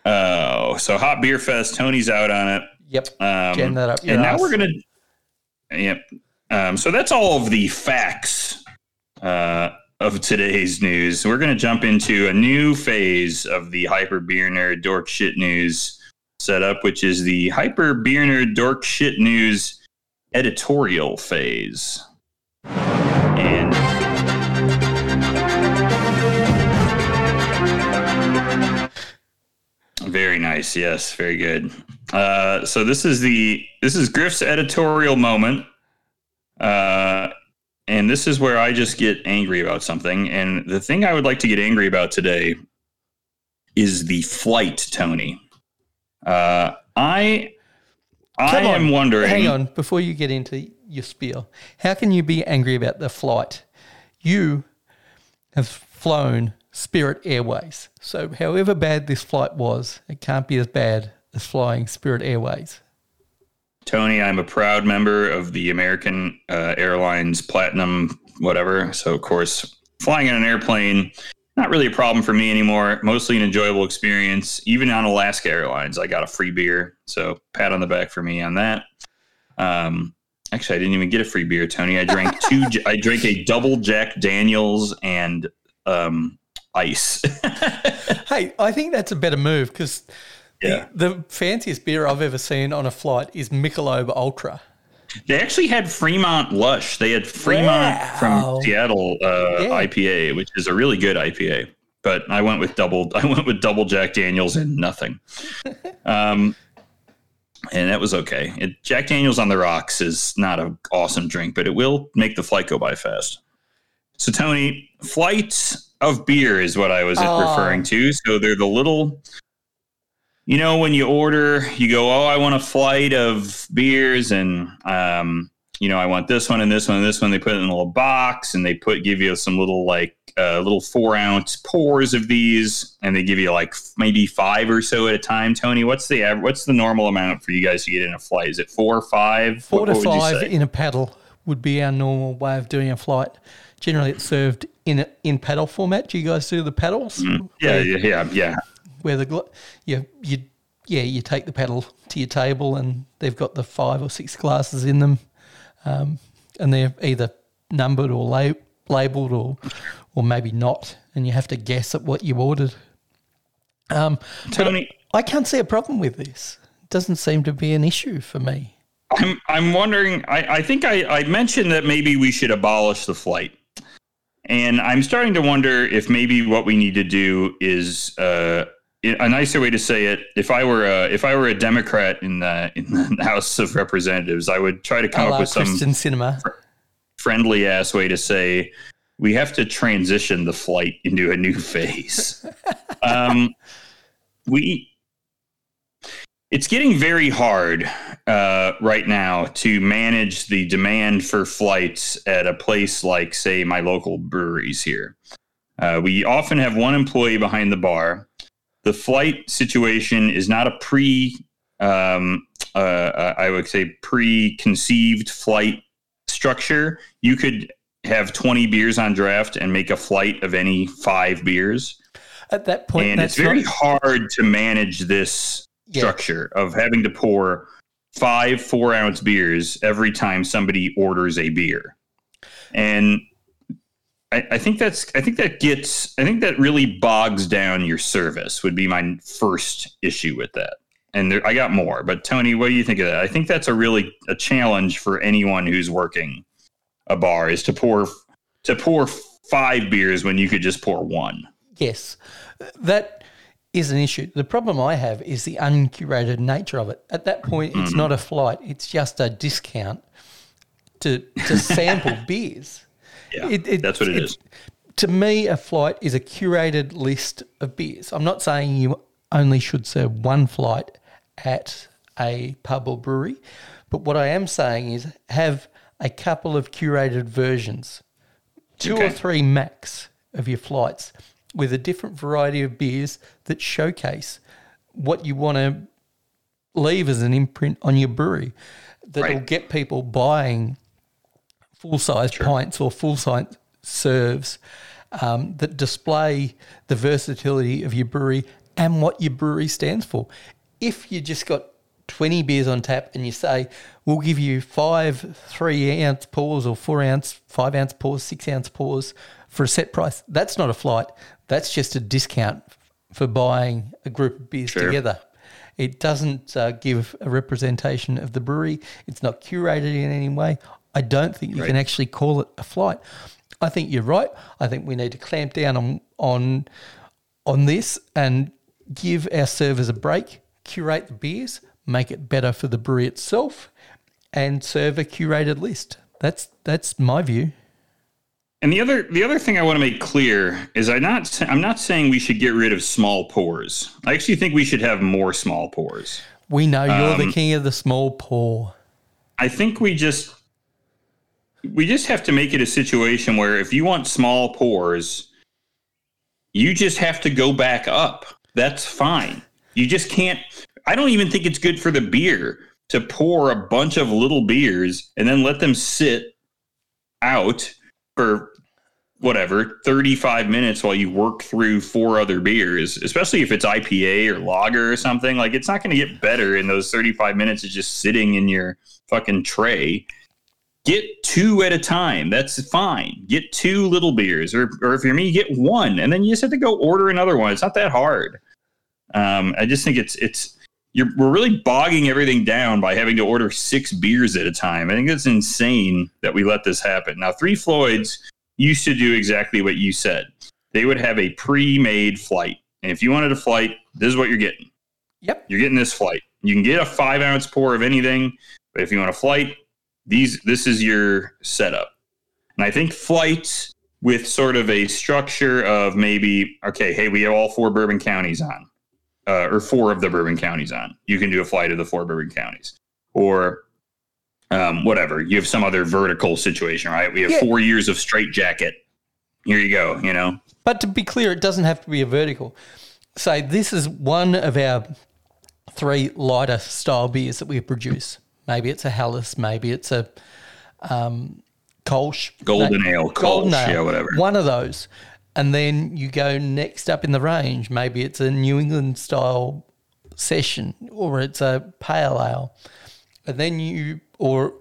Oh, so hot beer fest. Tony's out on it. Yep. Um, Jam that up and now ass. we're gonna. Yep. Um, so that's all of the facts uh, of today's news. We're gonna jump into a new phase of the hyper beer nerd dork shit news setup, which is the hyper beer nerd dork shit news editorial phase. And Very nice. Yes, very good. Uh, so this is the this is Griff's editorial moment, uh, and this is where I just get angry about something. And the thing I would like to get angry about today is the flight, Tony. Uh, I I am wondering. Hang on, before you get into your spiel, how can you be angry about the flight? You have flown Spirit Airways. So, however bad this flight was, it can't be as bad as flying Spirit Airways. Tony, I'm a proud member of the American uh, Airlines Platinum, whatever. So, of course, flying in an airplane, not really a problem for me anymore. Mostly an enjoyable experience. Even on Alaska Airlines, I got a free beer. So, pat on the back for me on that. Um, actually, I didn't even get a free beer, Tony. I drank [LAUGHS] two. I drank a double Jack Daniels and um, ice. [LAUGHS] Hey, I think that's a better move because yeah. the, the fanciest beer I've ever seen on a flight is Michelob Ultra. They actually had Fremont Lush. They had Fremont Wow. from Seattle uh, Yeah. IPA, which is a really good IPA. But I went with double. [LAUGHS] I went with double Jack Daniels and nothing. [LAUGHS] um, and that was okay. It, Jack Daniels on the rocks is not an awesome drink, but it will make the flight go by fast. So Tony, flights of beer is what I was Oh. referring to. So they're the little you know when you order you go oh i want a flight of beers and um, you know i want this one and this one and this one they put it in a little box and they put give you some little like uh, little four ounce pours of these and they give you like f- maybe five or so at a time tony what's the what's the normal amount for you guys to get in a flight is it four or five Four What- to what five in a paddle would be our normal way of doing a flight. Generally, it's served in a, in paddle format. Do you guys do the paddles? Mm-hmm. yeah yeah yeah yeah where the gla- you you yeah you take the paddle to your table and they've got the five or six glasses in them, um, and they're either numbered or la- labeled or or maybe not, and you have to guess at what you ordered. Um, tony I can't see a problem with this. It doesn't seem to be an issue for me. I'm I'm wondering. I, I think I, I mentioned that maybe we should abolish the flight, and I'm starting to wonder if maybe what we need to do is uh, a nicer way to say it, if I were a, if I were a Democrat in the in the [LAUGHS] House of Representatives, I would try to come up with some Christian cinema. friendly ass way to say we have to transition the flight into a new phase. [LAUGHS] um, we it's getting very hard uh, right now to manage the demand for flights at a place like, say, my local breweries here. Uh, we often have one employee behind the bar. The flight situation is not a pre, um, uh, uh, I would say, preconceived flight structure. You could have 20 beers on draft and make a flight of any five beers At that point, and it's very not- hard to manage this Yeah. structure of having to pour five four ounce beers every time somebody orders a beer and I, I think that's i think that gets i think that really bogs down your service would be my first issue with that and there, i got more but tony what do you think of that i think that's a really a challenge for anyone who's working a bar is to pour to pour five beers when you could just pour one Yes, that is an issue. The problem I have is the uncurated nature of it. At that point, it's Mm-hmm. not a flight; it's just a discount to to sample [LAUGHS] beers. Yeah that's what it is To me, a flight is a curated list of beers. I'm not saying you only should serve one flight at a pub or brewery, but what I am saying is have a couple of curated versions, two or three max of your flights with a different variety of beers that showcase what you want to leave as an imprint on your brewery that will Right. get people buying full size pints or full size serves um, that display the versatility of your brewery and what your brewery stands for. If you just got 20 beers on tap and you say, we'll give you five three ounce pours or four ounce, five ounce pours, six ounce pours for a set price, that's not a flight. That's just a discount for buying a group of beers Sure. together. It doesn't uh, give a representation of the brewery. It's not curated in any way. I don't think you can actually call it a flight. I think you're right. I think we need to clamp down on on on this and give our servers a break, curate the beers, make it better for the brewery itself, and serve a curated list. That's that's my view. And the other the other thing I want to make clear is I not I'm not saying we should get rid of small pours. I actually think we should have more small pours. We know you're the Um, king of the small pour. I think we just we just have to make it a situation where if you want small pours, you just have to go back up. That's fine. You just can't I don't even think it's good for the beer to pour a bunch of little beers and then let them sit out for whatever 35 minutes while you work through four other beers especially if it's ipa or lager or something like it's not going to get better in those 35 minutes of just sitting in your fucking tray get two at a time that's fine get two little beers or, or if you're me get one and then you just have to go order another one it's not that hard um, i just think it's it's you're, we're really bogging everything down by having to order six beers at a time. I think it's insane that we let this happen. Now, Three Floyds used to do exactly what you said. They would have a pre-made flight, and if you wanted a flight, this is what you're getting. Yep. You're getting this flight. You can get a five ounce pour of anything, but if you want a flight, these this is your setup. And I think flights with sort of a structure of maybe okay, hey, we have all four bourbon counties on uh, or four of the bourbon counties on. You can do a flight of the four bourbon counties, or um, whatever. You have some other vertical situation, right? We have Yeah. four years of straight jacket. Here you go. You know, But to be clear, it doesn't have to be a vertical. Say this is one of our three lighter style beers that we produce. Maybe it's a Helles, maybe it's a um, Kolsch. golden No, ale, Golden Kolsch, Ale. yeah, whatever. One of those. And then you go next up in the range. Maybe it's a New England style session or it's a pale ale. And then you, or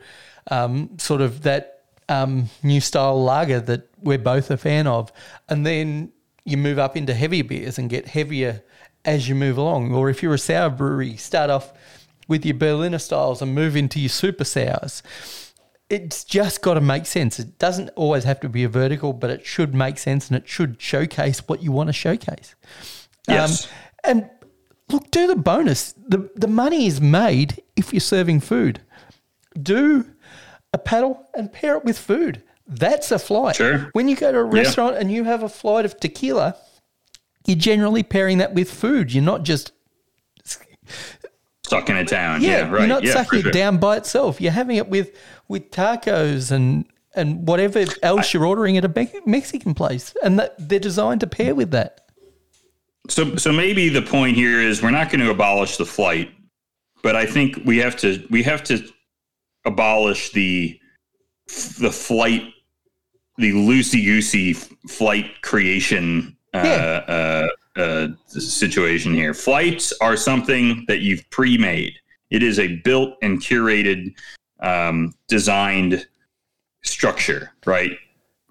um, sort of that um, new style lager that we're both a fan of. And then you move up into heavier beers and get heavier as you move along. Or if you're a sour brewery, start off with your Berliner styles and move into your super sours it's just got to make sense. It doesn't always have to be a vertical, but it should make sense and it should showcase what you want to showcase. Yes. Um, And look, do the bonus. The the money is made if you're serving food. Do a paddle and pair it with food. That's a flight. Sure. When you go to a Yeah. restaurant and you have a flight of tequila, you're generally pairing that with food. You're not just Sucking it down. yeah, Yeah, right. you're not yeah, sucking sure. it down by itself. You're having it with with tacos and and whatever else you're ordering at a Mexican place, and that they're designed to pair with that. So, so maybe the point here is we're not going to abolish the flight, but I think we have to we have to abolish the the flight, the loosey goosey flight creation uh, Yeah. uh, uh, situation here. Flights are something that you've pre-made. It is a built and curated, um, designed structure. Right?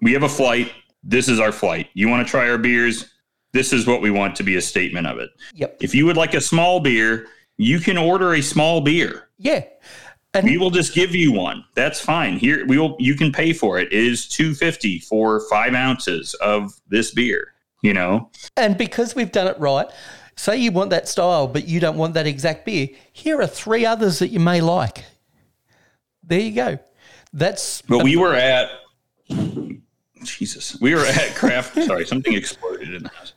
We have a flight. This is our flight. You want to try our beers? This is what we want to be a statement of it. Yep. If you would like a small beer, you can order a small beer. Yeah. And We will just give you one. That's fine. Here we will. You can pay for it. It is two fifty for five ounces of this beer. You know, And because we've done it right, say you want that style, but you don't want that exact beer, here are three others that you may like. There you go. That's but we were at. Jesus, we were at Craft. [LAUGHS] sorry, something exploded in the house.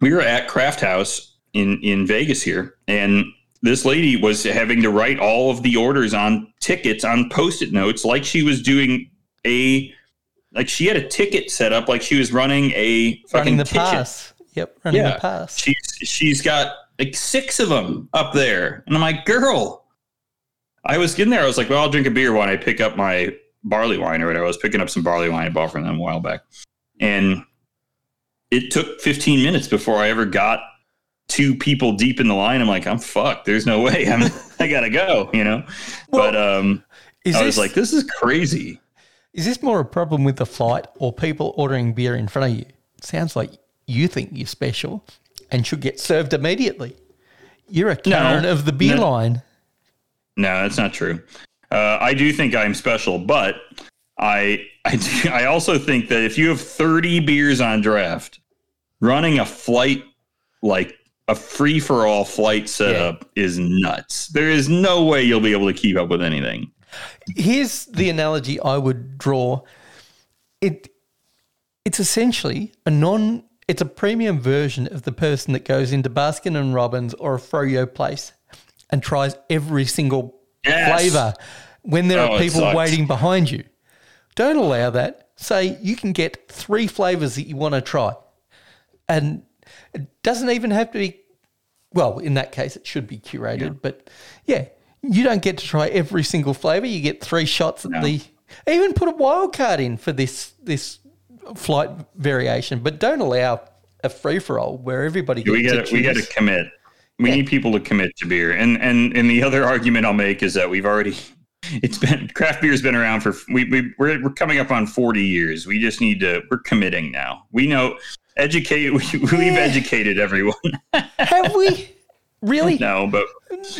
We were at Craft House in in Vegas here, and this lady was having to write all of the orders on tickets on post-it notes, like she was doing a, like she had a ticket set up, like she was running a fucking running the kitchen. pass. Yep, running Yeah. the pass. She's she's got like six of them up there, and I'm like, girl. I was getting there. I was like, well, I'll drink a beer when I pick up my barley wine or whatever. I was picking up some barley wine I bought from them a while back, and it took 15 minutes before I ever got two people deep in the line. I'm like, I'm fucked. There's no way. I'm [LAUGHS] I gotta go. You know. but um, I this, was like, this is crazy. Is this more a problem with the flight or people ordering beer in front of you? Sounds like you think you're special and should get served immediately. You're a Karen of the beer No. line. No, that's not true. Uh, I do think I'm special, but I I, do, [LAUGHS] I also think that if you have 30 beers on draft, running a flight like a free for all flight setup is nuts. There is no way you'll be able to keep up with anything. Here's the analogy I would draw. It it's essentially a non it's a premium version of the person that goes into Baskin and Robbins or a Froyo place and tries every single Yes. flavor when there Oh, are people waiting behind you. Don't allow that. Say you can get three flavors that you want to try. And it doesn't even have to be well, in that case it should be curated, but yeah, you don't get to try every single flavor. You get three shots at No. the even put a wild card in for this this flight variation, but don't allow a free for all where everybody gets we to got to we got to commit. We need people to commit to beer. And and and the other argument I'll make is that we've already [LAUGHS] it's been craft beer's been around for we we we're, we're coming up on 40 years. We just need to we're committing now. We know educate we, [LAUGHS] we've educated everyone. [LAUGHS] Have we really? no, but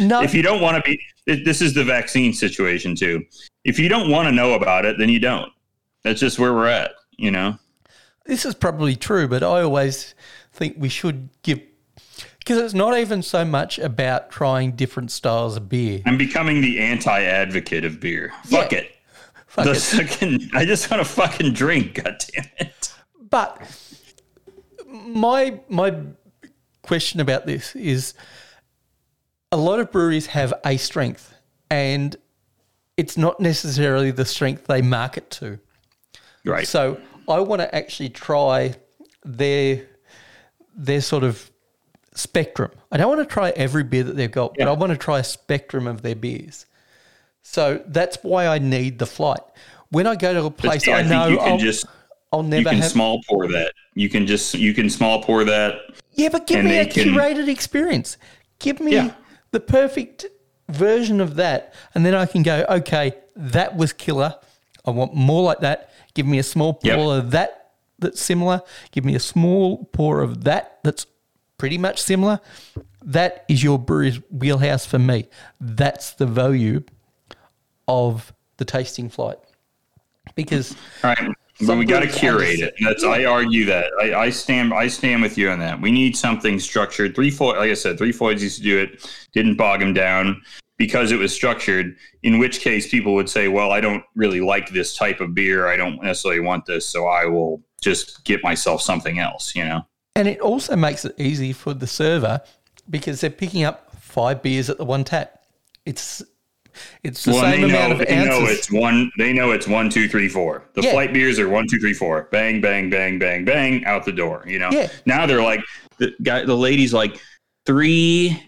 No. if you don't want to be this is the vaccine situation too. If you don't want to know about it, then you don't. That's just where we're at, you know. This is probably true, but I always think we should give because it's not even so much about trying different styles of beer. I'm becoming the anti-advocate of beer. Fuck Yeah. it. [LAUGHS] Fuck The it. fucking, I just want to fucking drink. God damn it. But my my question about this is a lot of breweries have a strength and it's not necessarily the strength they market to. Right. So I want to actually try their their sort of spectrum. I don't want to try every beer that they've got, but I want to try a spectrum of their beers. So that's why I need the flight. When I go to a place see, I I know you can I'll, just- I'll you never can have. small pour that. You can just you can small pour that. yeah, but give me a can- curated experience. Give me Yeah. The perfect version of that, and then I can go. Okay, that was killer. I want more like that. Give me a small pour Yep. of that that's similar. Give me a small pour of that that's pretty much similar. That is your brewery's wheelhouse for me. That's the value of the tasting flight. Because All right. But we got to curate it. That's I argue that I, I stand I stand with you on that. We need something structured. Three Floyd, like I said, Three Floyds used to do it, didn't bog him down because it was structured. In which case, people would say, "Well, I don't really like this type of beer. I don't necessarily want this, so I will just get myself something else." You know. And it also makes it easy for the server because they're picking up five beers at the one tap. It's it's the Well, same they amount know of they know it's one. They know it's one, two, three, four. The Yeah. flight beers are one, two, three, four. Bang, bang, bang, bang, bang, out the door. You know. Yeah. Now they're like the guy. The lady's like three,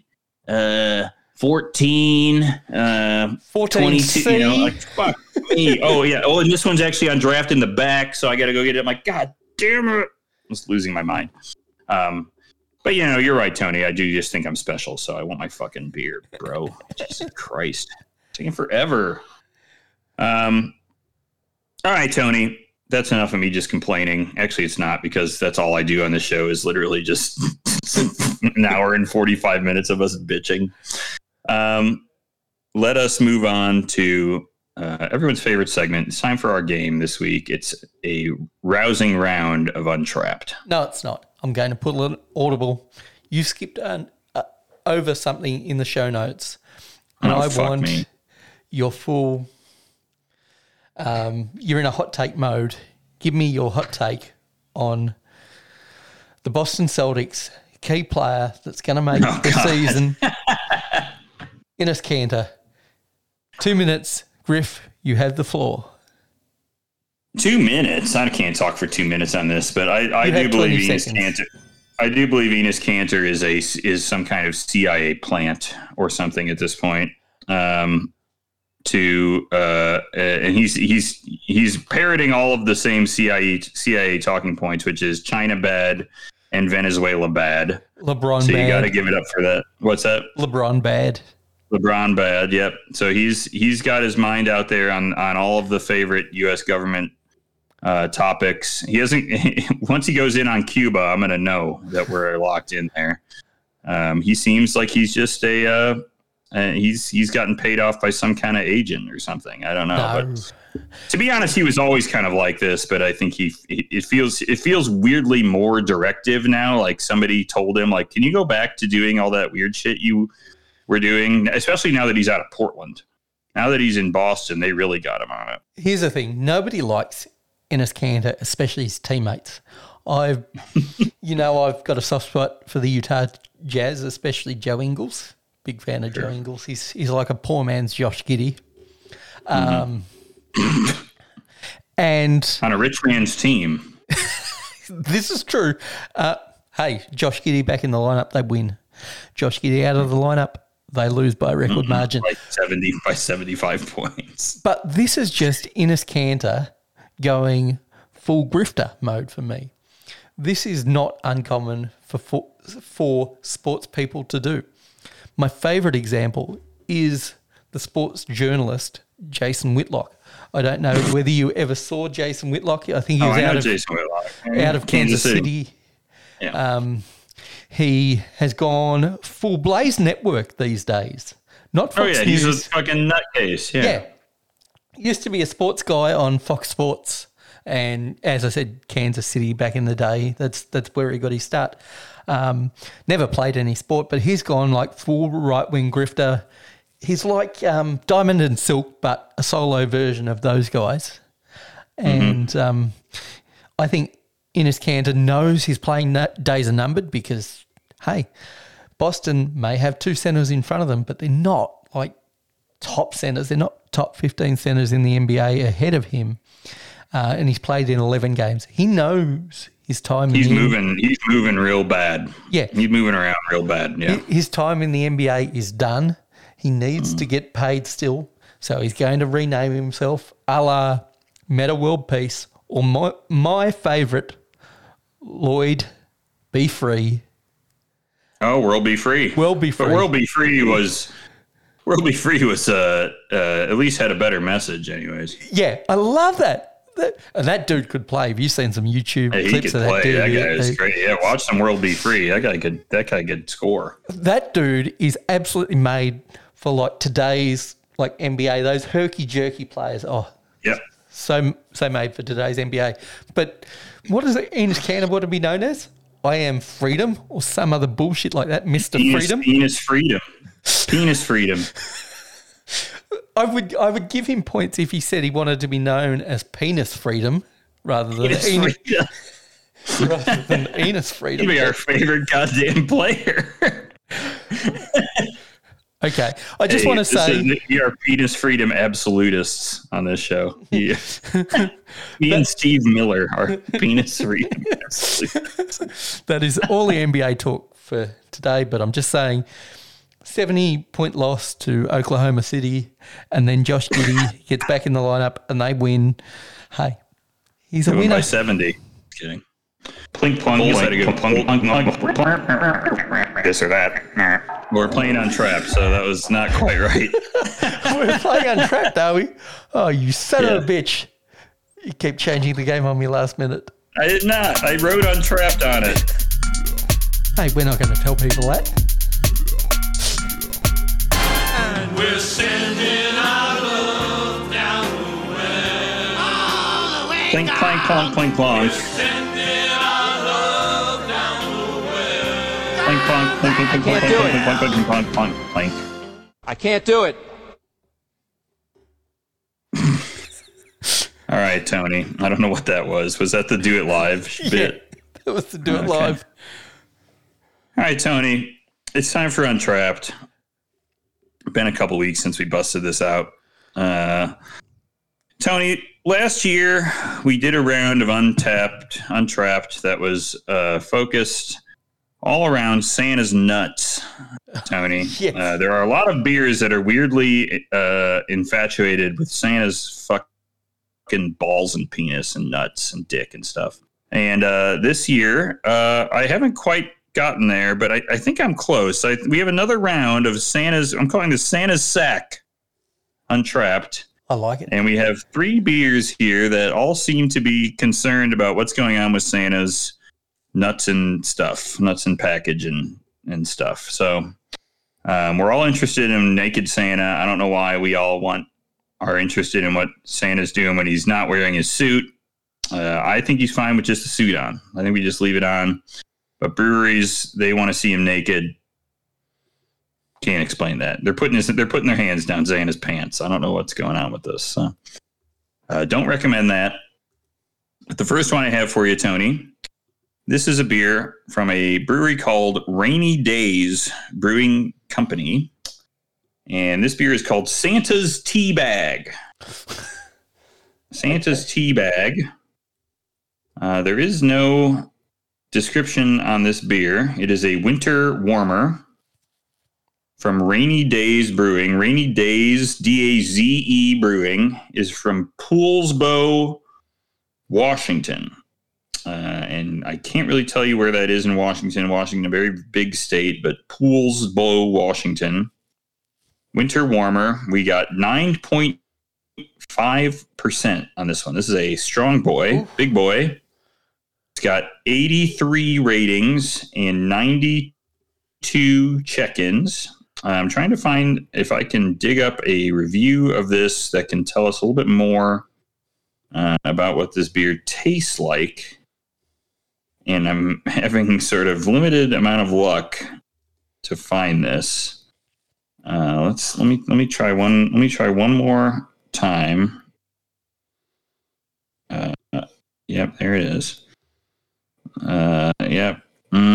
uh, fourteen, uh, 14 22. You know, like fuck me. Oh yeah. Oh, and this one's actually on draft in the back, so I got to go get it. I'm like, God damn it! I was losing my mind. Um, but you know, you're right, Tony. I do just think I'm special, so I want my fucking beer, bro. Jesus Christ, taking forever. Um. All right, Tony. That's enough of me just complaining. Actually, it's not because that's all I do on this show is literally just [LAUGHS] an hour and 45 minutes of us bitching. Um, let us move on to uh, everyone's favorite segment. It's time for our game this week. It's a rousing round of Untrapped. no, it's not. I'm going to put a little audible. You skipped an, uh, over something in the show notes, and Oh, I want me. Your full. Um, you're in a hot take mode. Give me your hot take on the Boston Celtics key player that's going to make Oh, the God. season. [LAUGHS] Enes Kanter. Two minutes. Griff, you have the floor. Two minutes. I can't talk for two minutes on this, but I, I do believe 20 Enes. Kanter. I do believe Enes Kanter is a is some kind of CIA plant or something at this point. Um, to uh, and he's he's he's parroting all of the same CIA CIA talking points, which is China bad and Venezuela bad. LeBron So you got to give it up for that. What's that? LeBron bad. LeBron bad. Yep. So he's he's got his mind out there on on all of the favorite U.S. government uh, topics. He hasn't. [LAUGHS] once he goes in on Cuba, I'm gonna know that we're locked in there. Um, he seems like he's just a. Uh, uh, he's he's gotten paid off by some kind of agent or something. I don't know. No. But to be honest, he was always kind of like this. But I think he it feels it feels weirdly more directive now. Like somebody told him, like, can you go back to doing all that weird shit you were doing? Especially now that he's out of Portland. Now that he's in Boston, they really got him on it. Here's the thing: nobody likes Enes Kanter, especially his teammates. I've, [LAUGHS] you know, I've got a soft spot for the Utah Jazz, especially Joe Ingles. Big fan of Joe Ingles. He's he's like a poor man's Josh Giddey. Um, and [LAUGHS] On a rich man's team. this is true. Uh, hey, Josh Giddey back in the lineup, they win. Josh Giddey out of the lineup, they lose by record margin. Like seventy by seventy five points. But this is just Enes Kanter going full grifter mode for me. This is not uncommon for, for for sports people to do. My favourite example is the sports journalist Jason Whitlock. I don't know [LAUGHS] whether you ever saw Jason Whitlock. I think he Oh, was I out of out of Kansas, City. Yeah. Um, he has gone full Blaze Network these days. Not Fox oh yeah, he's a fucking nutcase. Yeah. Yeah. Used to be a sports guy on Fox Sports. And as I said, Kansas City back in the day. That's that's where he got his start. Um, never played any sport, but he's gone like full right wing grifter. He's like um, Diamond and Silk, but a solo version of those guys. And um, I think Enes Kanter knows his playing na- days are numbered because, hey, Boston may have two centers in front of them, but they're not like top centers. They're not top 15 centers in the NBA ahead of him. Uh, and he's played in 11 games. He knows his time. He's moving. He's moving real bad. Yeah. He's moving around real bad. Yeah. His time in the NBA is done. He needs to get paid still. So he's going to rename himself a la Meta World Peace or my, my favorite, Lloyd Be Free. Oh, World Be Free. World Be But Free. World Be Free was World Be Free was uh, uh at least had a better message, anyways. Yeah, I love that. That, and that dude could play. Have you seen some YouTube Hey, he clips of that play. dude? That guy is great. Yeah, watch some World Be Free. That guy could. That guy could score. that dude is absolutely made for like today's like NBA. Those herky jerky players. Oh, yeah. So so made for today's NBA. But what does Enes Cannon to be known as? I am freedom or some other bullshit like that, Mister Freedom. penis freedom. Penis freedom. I would I would give him points if he said he wanted to be known as Penis Freedom rather than Penis freedom. [LAUGHS] rather than Enes Freedom. He'd be our favorite goddamn player. [LAUGHS] Okay, I just Hey, want to say we are penis freedom absolutists on this show. [LAUGHS] Yeah. Me and Steve Miller are penis freedom absolutists. that is all the NBA talk for today. But I'm just saying, seventy point loss to Oklahoma City, and then Josh Giddey [LAUGHS] gets back in the lineup and they win. Hey, he's a winner. by 70. Kidding. Plink plunk. Yes, I had to plunk plunk plunk. This or that. We're playing on trap, so that was not quite right. [LAUGHS] [LAUGHS] We're playing on untrapped, are we? Oh, you son of a bitch! You keep changing the game on me last minute. I did not. I wrote untrapped on it. Hey, we're not going to tell people that. We're sending our love down the way. Plink clank plonk plink plonk. Sending our love down the Can't do plink it. plink plink plink plonk plonk plink. I can't do it. All right, Tony. I don't know what that was. Was that the do it live bit? That was the do it Okay. live. All right, Tony. It's time for Untrapped. Been a couple weeks since we busted this out. Uh, Tony, last year we did a round of Untapped, Untrapped that was uh, focused all around Santa's nuts. Tony, [LAUGHS] Yes. uh, there are a lot of beers that are weirdly uh, infatuated with Santa's fucking balls and penis and nuts and dick and stuff. And uh, this year, uh, I haven't quite gotten there, but I, I think I'm close. I, we have another round of Santa's. I'm calling this Santa's sack, untrapped, I like it. and we have three beers here that all seem to be concerned about what's going on with Santa's nuts and stuff, nuts and package and and stuff. So um, we're all interested in naked Santa. I don't know why we all want are interested in what Santa's doing when he's not wearing his suit. Uh, I think he's fine with just the suit on. I think we just leave it on. But breweries, they want to see him naked. Can't explain that. They're putting his, they're putting their hands down Santa's pants. I don't know what's going on with this. So, uh, don't recommend that. But the first one I have for you, Tony, this is a beer from a brewery called Rainy Daze Brewing Company. And this beer is called Santa's Tea Bag. [LAUGHS] Santa's Tea Bag. Uh, there is no description on this beer. It is a winter warmer from Rainy Daze Brewing. Rainy Daze, D A Z E Brewing, is from Poulsbo, Washington. Uh, and I can't really tell you where that is in Washington. Washington, a very big state, but Poulsbo, Washington. Winter warmer. We got 9.5% on this one. This is a strong boy, big boy. Got 83 ratings and 92 check ins. I'm trying to find if I can dig up a review of this that can tell us a little bit more uh, about what this beer tastes like. And I'm [LAUGHS] having sort of limited amount of luck to find this. Uh, let's let me let me try one let me try one more time. Uh, yep, there it is. Uh, yeah. Mm.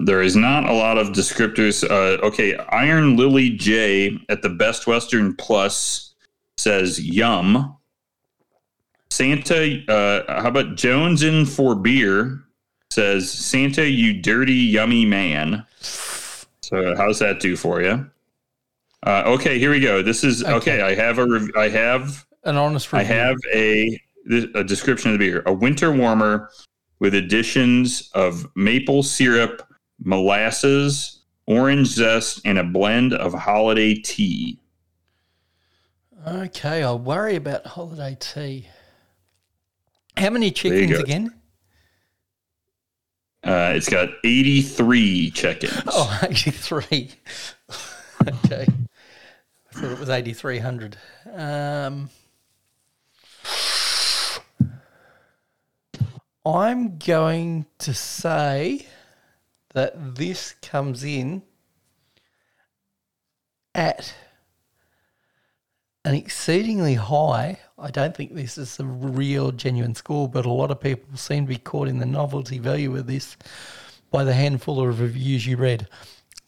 There is not a lot of descriptors. Uh, okay, Iron Lily J at the Best Western Plus says yum. Santa, uh, how about Jones in for beer says Santa, you dirty yummy man. So how's that do for you? Uh, okay, here we go. This is okay. Okay. I have a rev- I have An honest I have a a description of the beer: a winter warmer with additions of maple syrup, molasses, orange zest, and a blend of holiday tea. Okay, I'll worry about holiday tea. How many chickens again? Uh, it's got 83 check-ins. Oh, [LAUGHS] 83. [LAUGHS] okay. I thought it was 8,300. Um, I'm going to say that this comes in at an exceedingly high. I don't think this is a real genuine score, but a lot of people seem to be caught in the novelty value of this by the handful of reviews you read.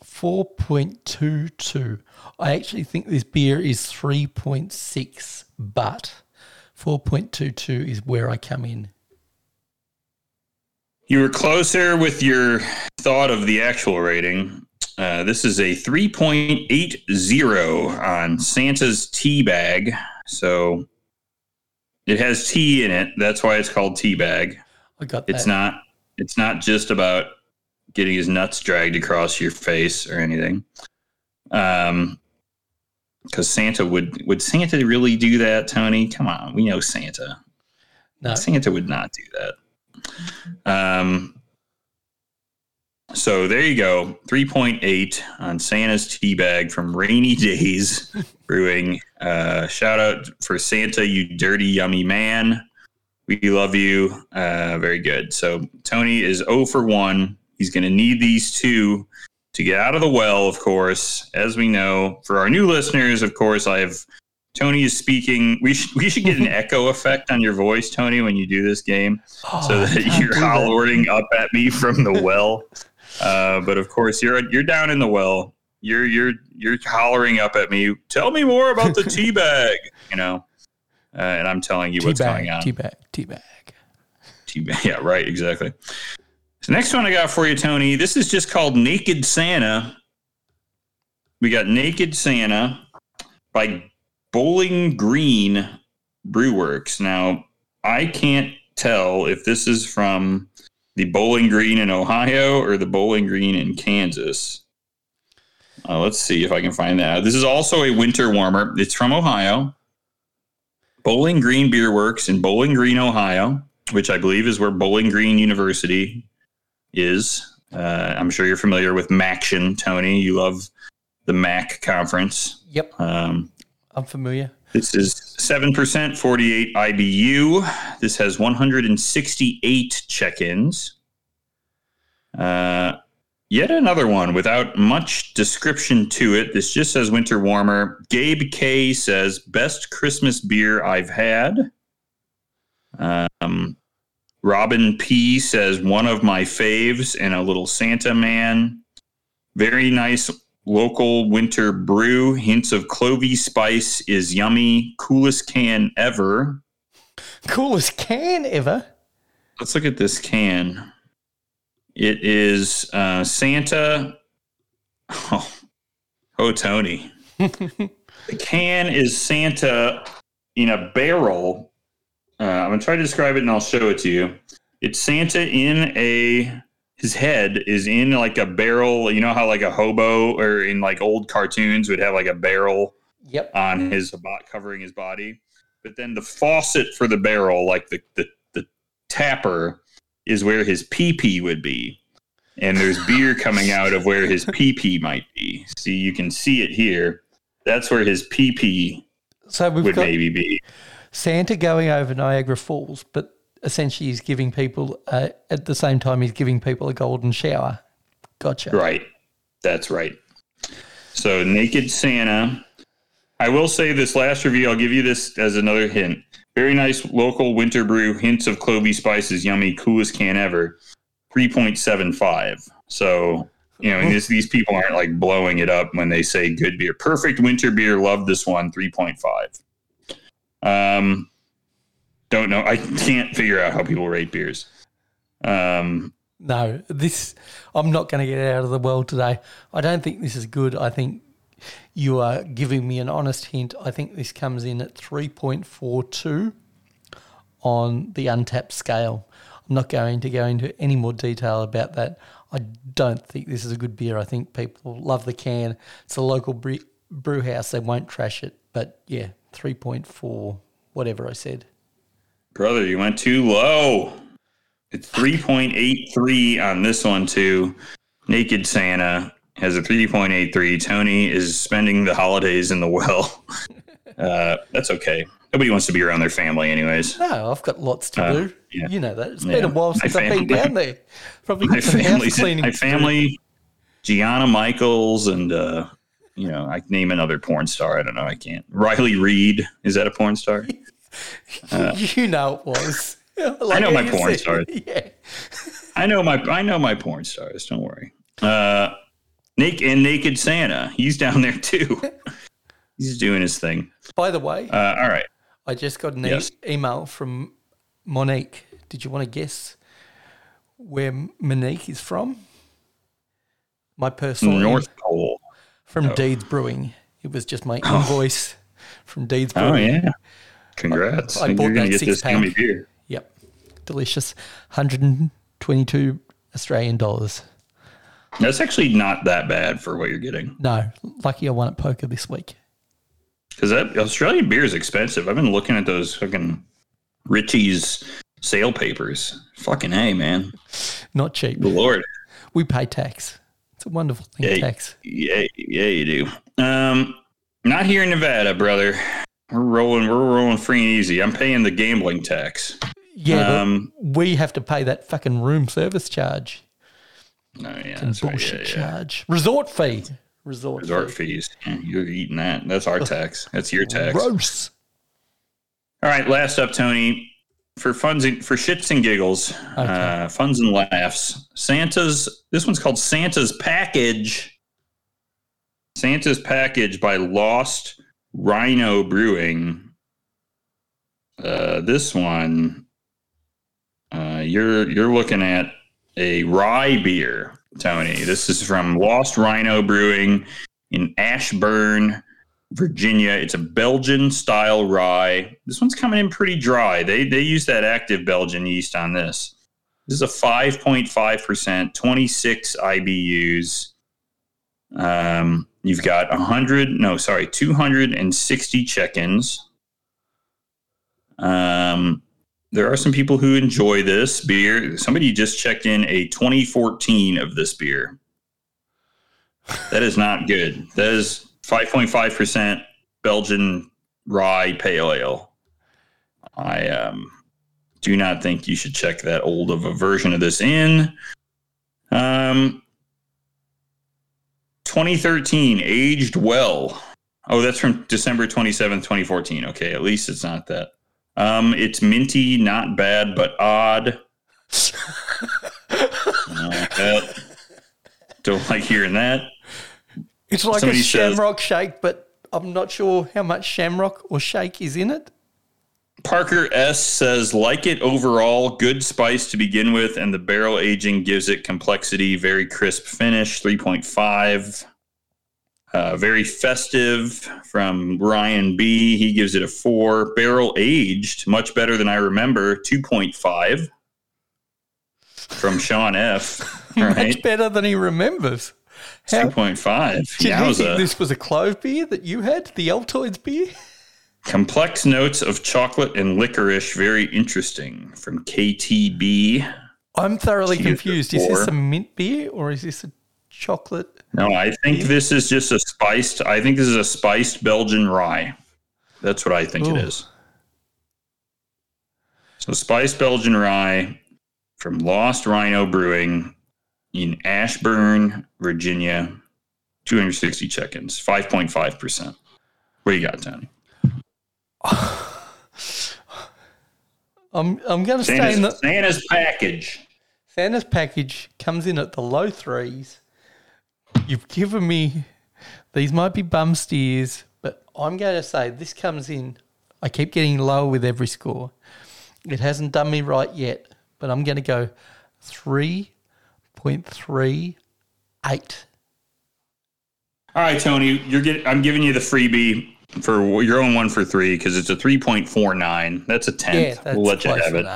4.22. I actually think this beer is 3.6, but 4.22 is where I come in. You were closer with your thought of the actual rating. Uh, this is a 3.80 on Santa's tea bag. So it has tea in it. That's why it's called tea bag. I got that. It's not it's not just about getting his nuts dragged across your face or anything. Um because Santa would would Santa really do that, Tony? Come on, we know Santa. no. Santa would not do that. Um, so there you go, 3.8 on Santa's tea bag from Rainy [LAUGHS] Days Brewing. Uh, shout out for Santa, you dirty, yummy man. We love you. Uh, very good. So Tony is 0 for 1. He's going to need these two to get out of the well, of course. As we know, for our new listeners, of course, I have Tony is speaking. We should we should get an [LAUGHS] echo effect on your voice, Tony, when you do this game, so Oh, [GASPS] I that [LAUGHS] you're do that. hollering up at me from the [LAUGHS] well. Uh, but of course, you're you're down in the well. You're you're you're hollering up at me. Tell me more about the tea bag. You know, uh, and I'm telling you Tea what's bag, going on. tea bag, tea bag. Tea bag. Yeah, right. Exactly. So next one I got for you, Tony. This is just called Naked Santa. We got Naked Santa by Bowling Green Brewworks. Now, I can't tell if this is from the Bowling Green in Ohio or the Bowling Green in Kansas. Uh, let's see if I can find that. This is also a winter warmer. It's from Ohio. Bowling Green Beer Works in Bowling Green, Ohio, which I believe is where Bowling Green University is. Uh, I'm sure you're familiar with MACtion, Tony. You love the MAC conference. Yep, Um, I'm familiar. this is 7%, 48 IBU. This has 168 check ins. Uh, yet another one without much description to it. This just says winter warmer. Gabe K says, best Christmas beer I've had. Um, Robin P says, one of my faves and a little Santa man. Very nice local winter brew. Hints of clovey spice is yummy. Coolest can ever. Coolest can ever. Let's look at this can. It is uh, Santa. Oh, oh Tony. [LAUGHS] the can is Santa in a barrel. Uh, I'm going to try to describe it and I'll show it to you. It's Santa in a. His head is in like a barrel. You know how like a hobo or in like old cartoons would have like a barrel Yep. on his bot covering his body. But then the faucet for the barrel, like the the, the tapper, is where his pee pee would be. And there's beer coming out of where his pee pee might be. See, you can see it here. That's where his pee pee So would maybe be. Santa going over Niagara Falls, but essentially he's giving people, at the same time, he's giving people a golden shower. Gotcha. Right. That's right. So Naked Santa. I will say this last review, I'll give you this as another hint. Very nice local winter brew, hints of clovey spices, yummy, coolest can ever. 3.75. So, you know, this, these people aren't like blowing it up when they say good beer. Perfect winter beer. Love this one. 3.5. Um, don't know. I can't figure out how people rate beers. Um, No, this, I'm not going to get out of the world today. I don't think this is good. I think you are giving me an honest hint. I think this comes in at 3.42 on the Untappd scale. I'm not going to go into any more detail about that. I don't think this is a good beer. I think people love the can. It's a local bre- brew house. They won't trash it. But yeah, 3.4, whatever I said. Brother, you went too low. It's 3.83 on this one, too. Naked Santa has a 3.83. Tony is spending the holidays in the well. [LAUGHS] Uh, that's okay. Nobody wants to be around their family, anyways. No, I've got lots to Uh, do. yeah. You know that. It's Yeah. been a while since I've been down there. Probably My house cleaning. my family, Gianna Michaels, and uh, you know, I name another porn star. I don't know. I can't. Riley Reid is that a porn star? [LAUGHS] [LAUGHS] you know it was. [LAUGHS] I know my [LAUGHS] porn said. stars. Yeah. I know my I know my porn stars. Don't worry. Uh, Naked and Naked Santa, he's down there too. he's doing his thing. By the way, Uh, all right. I just got an e- yes. email from Monique. Did you want to guess where Monique is from? My personal North Pole. from Deeds Brewing. It was just my invoice from Deeds Brewing. Oh yeah. Congrats. I You're bought gonna that get this six-pack. beer. Yep. Delicious. 122 Australian dollars. That's actually not that bad for what you're getting. No, lucky I won at poker this week. Because that Australian beer is expensive. I've been looking at those fucking Richie's sale papers. Fucking hey, man. Not cheap. Lord. We pay tax. It's a wonderful thing, Yeah, tax. yeah, yeah, you do. Um, not here in Nevada, brother. We're rolling. We're rolling free and easy. I'm paying the gambling tax. Yeah, Um, but we have to pay that fucking room service charge No, yeah, and that's right. Yeah, yeah. charge. Resort fee. Resort, Resort fee. fees. Yeah, you're eating that. That's our tax. That's your tax. Gross. All right, last up, Tony. For funs and, for shits and giggles, uh, funs and laughs. Santa's. This one's called Santa's Package. Santa's Package by Lost Rhino Brewing. Uh, this one, uh, you're you're looking at a rye beer, Tony. This is from Lost Rhino Brewing in Ashburn, Virginia. It's a Belgian style rye. This one's coming in pretty dry. They they use that active Belgian yeast on this. This is a 5.5%, 26 IBUs. Um, you've got 100, no, sorry, 260 check-ins. Um, there are some people who enjoy this beer. Somebody just checked in a 2014 of this beer. That is not good. That is 5.5% Belgian rye pale ale. I um, do not think you should check that old of a version of this in. Um, 2013, aged well. Oh, that's from December 27th, 2014. Okay, at least it's not that. Um, it's minty, not bad, but odd. Don't like. Don't like hearing that. It's like Somebody a says- shamrock shake, but I'm not sure how much shamrock or shake is in it. Parker S says, like it overall, good spice to begin with, and the barrel aging gives it complexity. Very crisp finish, 3.5. Uh, very festive from Ryan B. He gives it a four. Barrel aged, much better than I remember, 2.5. From Sean F. [LAUGHS] Much better than he remembers. How, 2.5. did he Yowza. think this was a clove beer that you had? The Altoids beer? [LAUGHS] Complex notes of chocolate and licorice, very interesting. From KTB. I'm thoroughly confused. Is this a mint beer or is this a chocolate? No, I think this is just a spiced. I think this is a spiced Belgian rye. That's what I think Ooh. it is. So spiced Belgian rye from Lost Rhino Brewing in Ashburn, Virginia. 260 check-ins, 5.5%. What do you got, Tony? [LAUGHS] I'm I'm going to stay in the Santa's, package. Santa's package comes in at the low threes. You've given me these might be bum steers, but I'm going to say this comes in. I keep getting lower with every score. It hasn't done me right yet, but I'm going to go three point three eight. All right, Tony, you're getting. I'm giving you the freebie for your own one for three because it's a 3.49. That's a tenth. Yeah, that's we'll let you have it.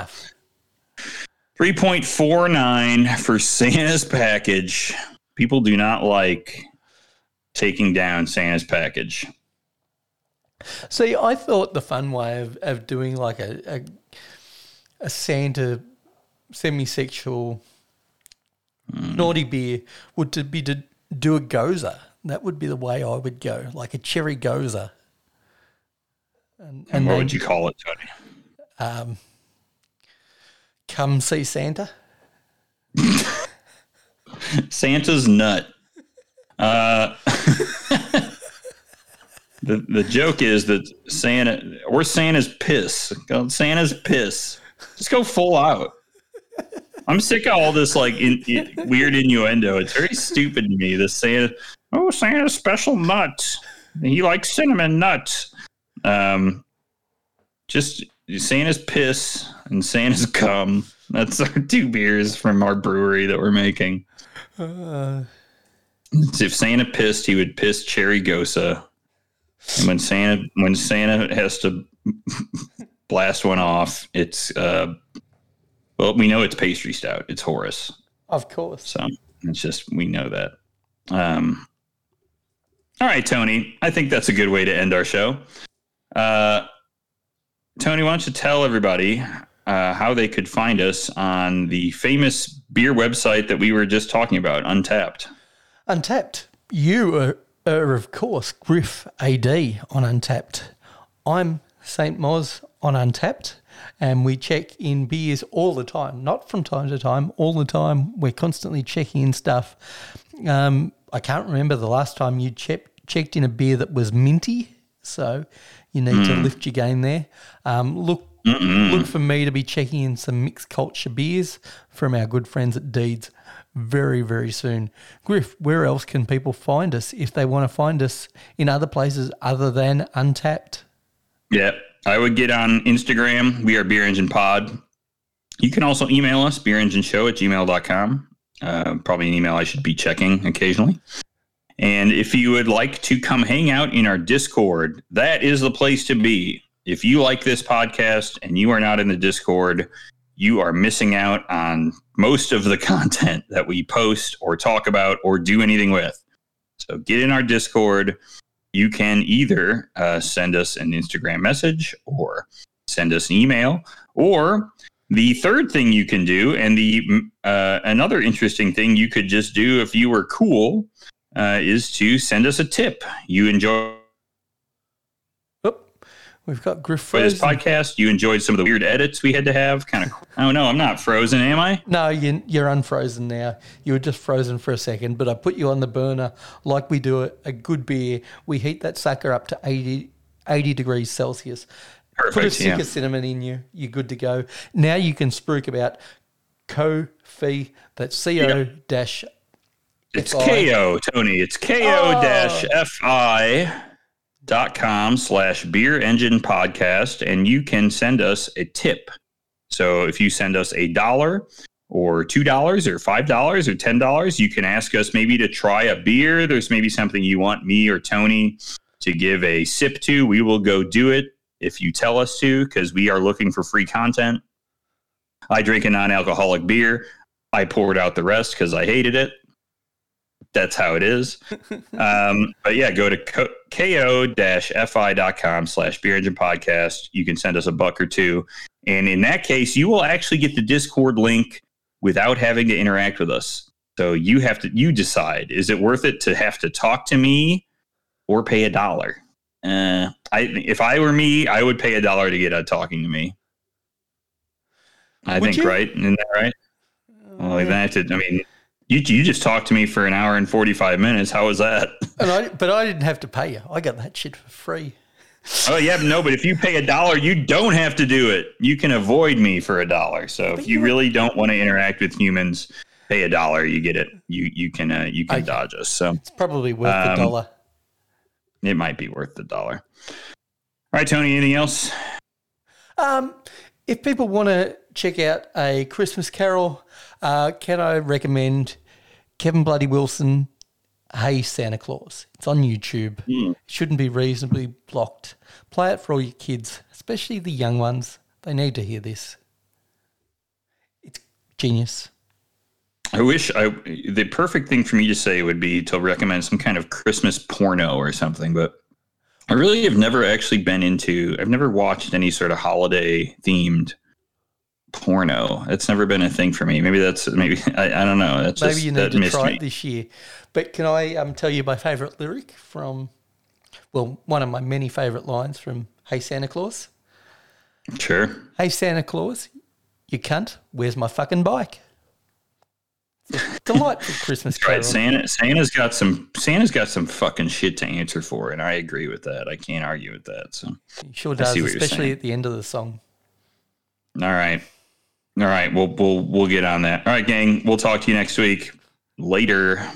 3.49 for Santa's package. People do not like taking down Santa's package. See, I thought the fun way of, of doing like a, a a Santa semi-sexual hmm. naughty beer would to be to do a gose. That would be the way I would go, like a cherry gose. And, And what they would you call it, Tony? um, come see Santa. [LAUGHS] Santa's nut. Uh, [LAUGHS] the the joke is that Santa or Santa's piss. Santa's piss. Just go full out. I'm sick of all this like in, in- weird innuendo. It's very stupid to me. This Santa, oh Santa's special nuts. He likes cinnamon nuts. Um, just Santa's piss and Santa's cum. That's our two beers from our brewery that we're making. if Santa pissed, he would piss cherry gose. And when Santa when Santa has to [LAUGHS] blast one off, it's uh well, we know it's pastry stout. It's Horus. Of course. So it's just we know that. Um all right, Tony. I think that's a good way to end our show. Uh Tony, why don't you tell everybody uh, how they could find us on the famous beer website that we were just talking about, Untappd? Untappd. You are, are, of course, Griff AD on Untappd. I'm St. Moz on Untappd, and we check in beers all the time. Not from time to time, all the time. We're constantly checking in stuff. Um, I can't remember the last time you che- checked in a beer that was minty, so you need to lift your game there. Um, look. Look for me to be checking in some mixed culture beers from our good friends at Deeds very, very soon. Griff, where else can people find us if they want to find us in other places other than Untappd? Yeah, I would get on Instagram. We are Beer Engine Pod. You can also email us, beerengineshow at gmail.com. Uh, probably an email I should be checking occasionally. And if you would like to come hang out in our Discord, that is the place to be. If you like this podcast and you are not in the Discord, you are missing out on most of the [LAUGHS] content that we post or talk about or do anything with. So get in our Discord. You can either uh, send us an Instagram message or send us an email, or the third thing you can do, and the uh, another interesting thing you could just do if you were cool, uh, is to send us a tip. You enjoy Oop, we've got Griff this podcast. You enjoyed some of the weird edits we had to have. Kind of. Oh no, I'm not frozen, am I? No, you, you're unfrozen now. You were just frozen for a second, but I put you on the burner like we do a, a good beer. We heat that sucker up to 80, 80 degrees Celsius. Put a stick Yeah. of cinnamon in you. You're good to go. Now you can spruik about Ko-fi. That's C-O dash It's. KO, Tony. It's KO dash FI dot com slash beer engine podcast. And you can send us a tip. So if you send us a dollar or two dollars or five dollars or ten dollars, you can ask us maybe to try a beer. There's maybe something you want me or Tony to give a sip to. We will go do it if you tell us to, because we are looking for free content. I drink a non-alcoholic beer. I poured out the rest because I hated it that's how it is. [LAUGHS] um, but yeah, go to co- ko-fi.com slash beer engine podcast. You can send us a buck or two. And in that case, you will actually get the Discord link without having to interact with us. So you have to, you decide, is it worth it to have to talk to me or pay a dollar? Uh, I, if I were me, I would pay a dollar to get out talking to me. I Would think, you? right? Isn't that right? Well, then I have to, I mean, you, you just talked to me for an hour and 45 minutes. How was that? [LAUGHS] And I, but I didn't have to pay you. I got that shit for free. Oh, yeah, but no, but if you pay a dollar, you don't have to do it. You can avoid me for a dollar. So if you really don't want to interact with humans, pay a dollar, you get it. You you can uh, you can Okay. dodge us. So It's probably worth Um, the dollar. it might be worth the dollar. All right, Tony, anything else? Um, if people want to check out a Christmas Carol, uh, can I recommend Kevin Bloody Wilson? Hey Santa Claus. It's on YouTube. Hmm. It shouldn't be reasonably blocked. Play it for all your kids, especially the young ones. They need to hear this. It's genius. I wish I the perfect thing for me to say would be to recommend some kind of Christmas porno or something, but I really have never actually been into I've never watched any sort of holiday themed porno. It's never been a thing for me. Maybe that's maybe [LAUGHS] I, I don't know. That's Maybe just, you need to try me. it this year. But can I um, tell you my favourite lyric from, well, one of my many favourite lines from Hey Santa Claus. Sure. Hey Santa Claus, you cunt. Where's my fucking bike? Delightful [LAUGHS] Christmas Right. Santa Santa's got some Santa's got some fucking shit to answer for, and I agree with that. I can't argue with that. So He sure does, see what you're especially at the end of the song. all right. All right, we'll we'll we'll get on that. All right, gang. We'll talk to you next week. Later.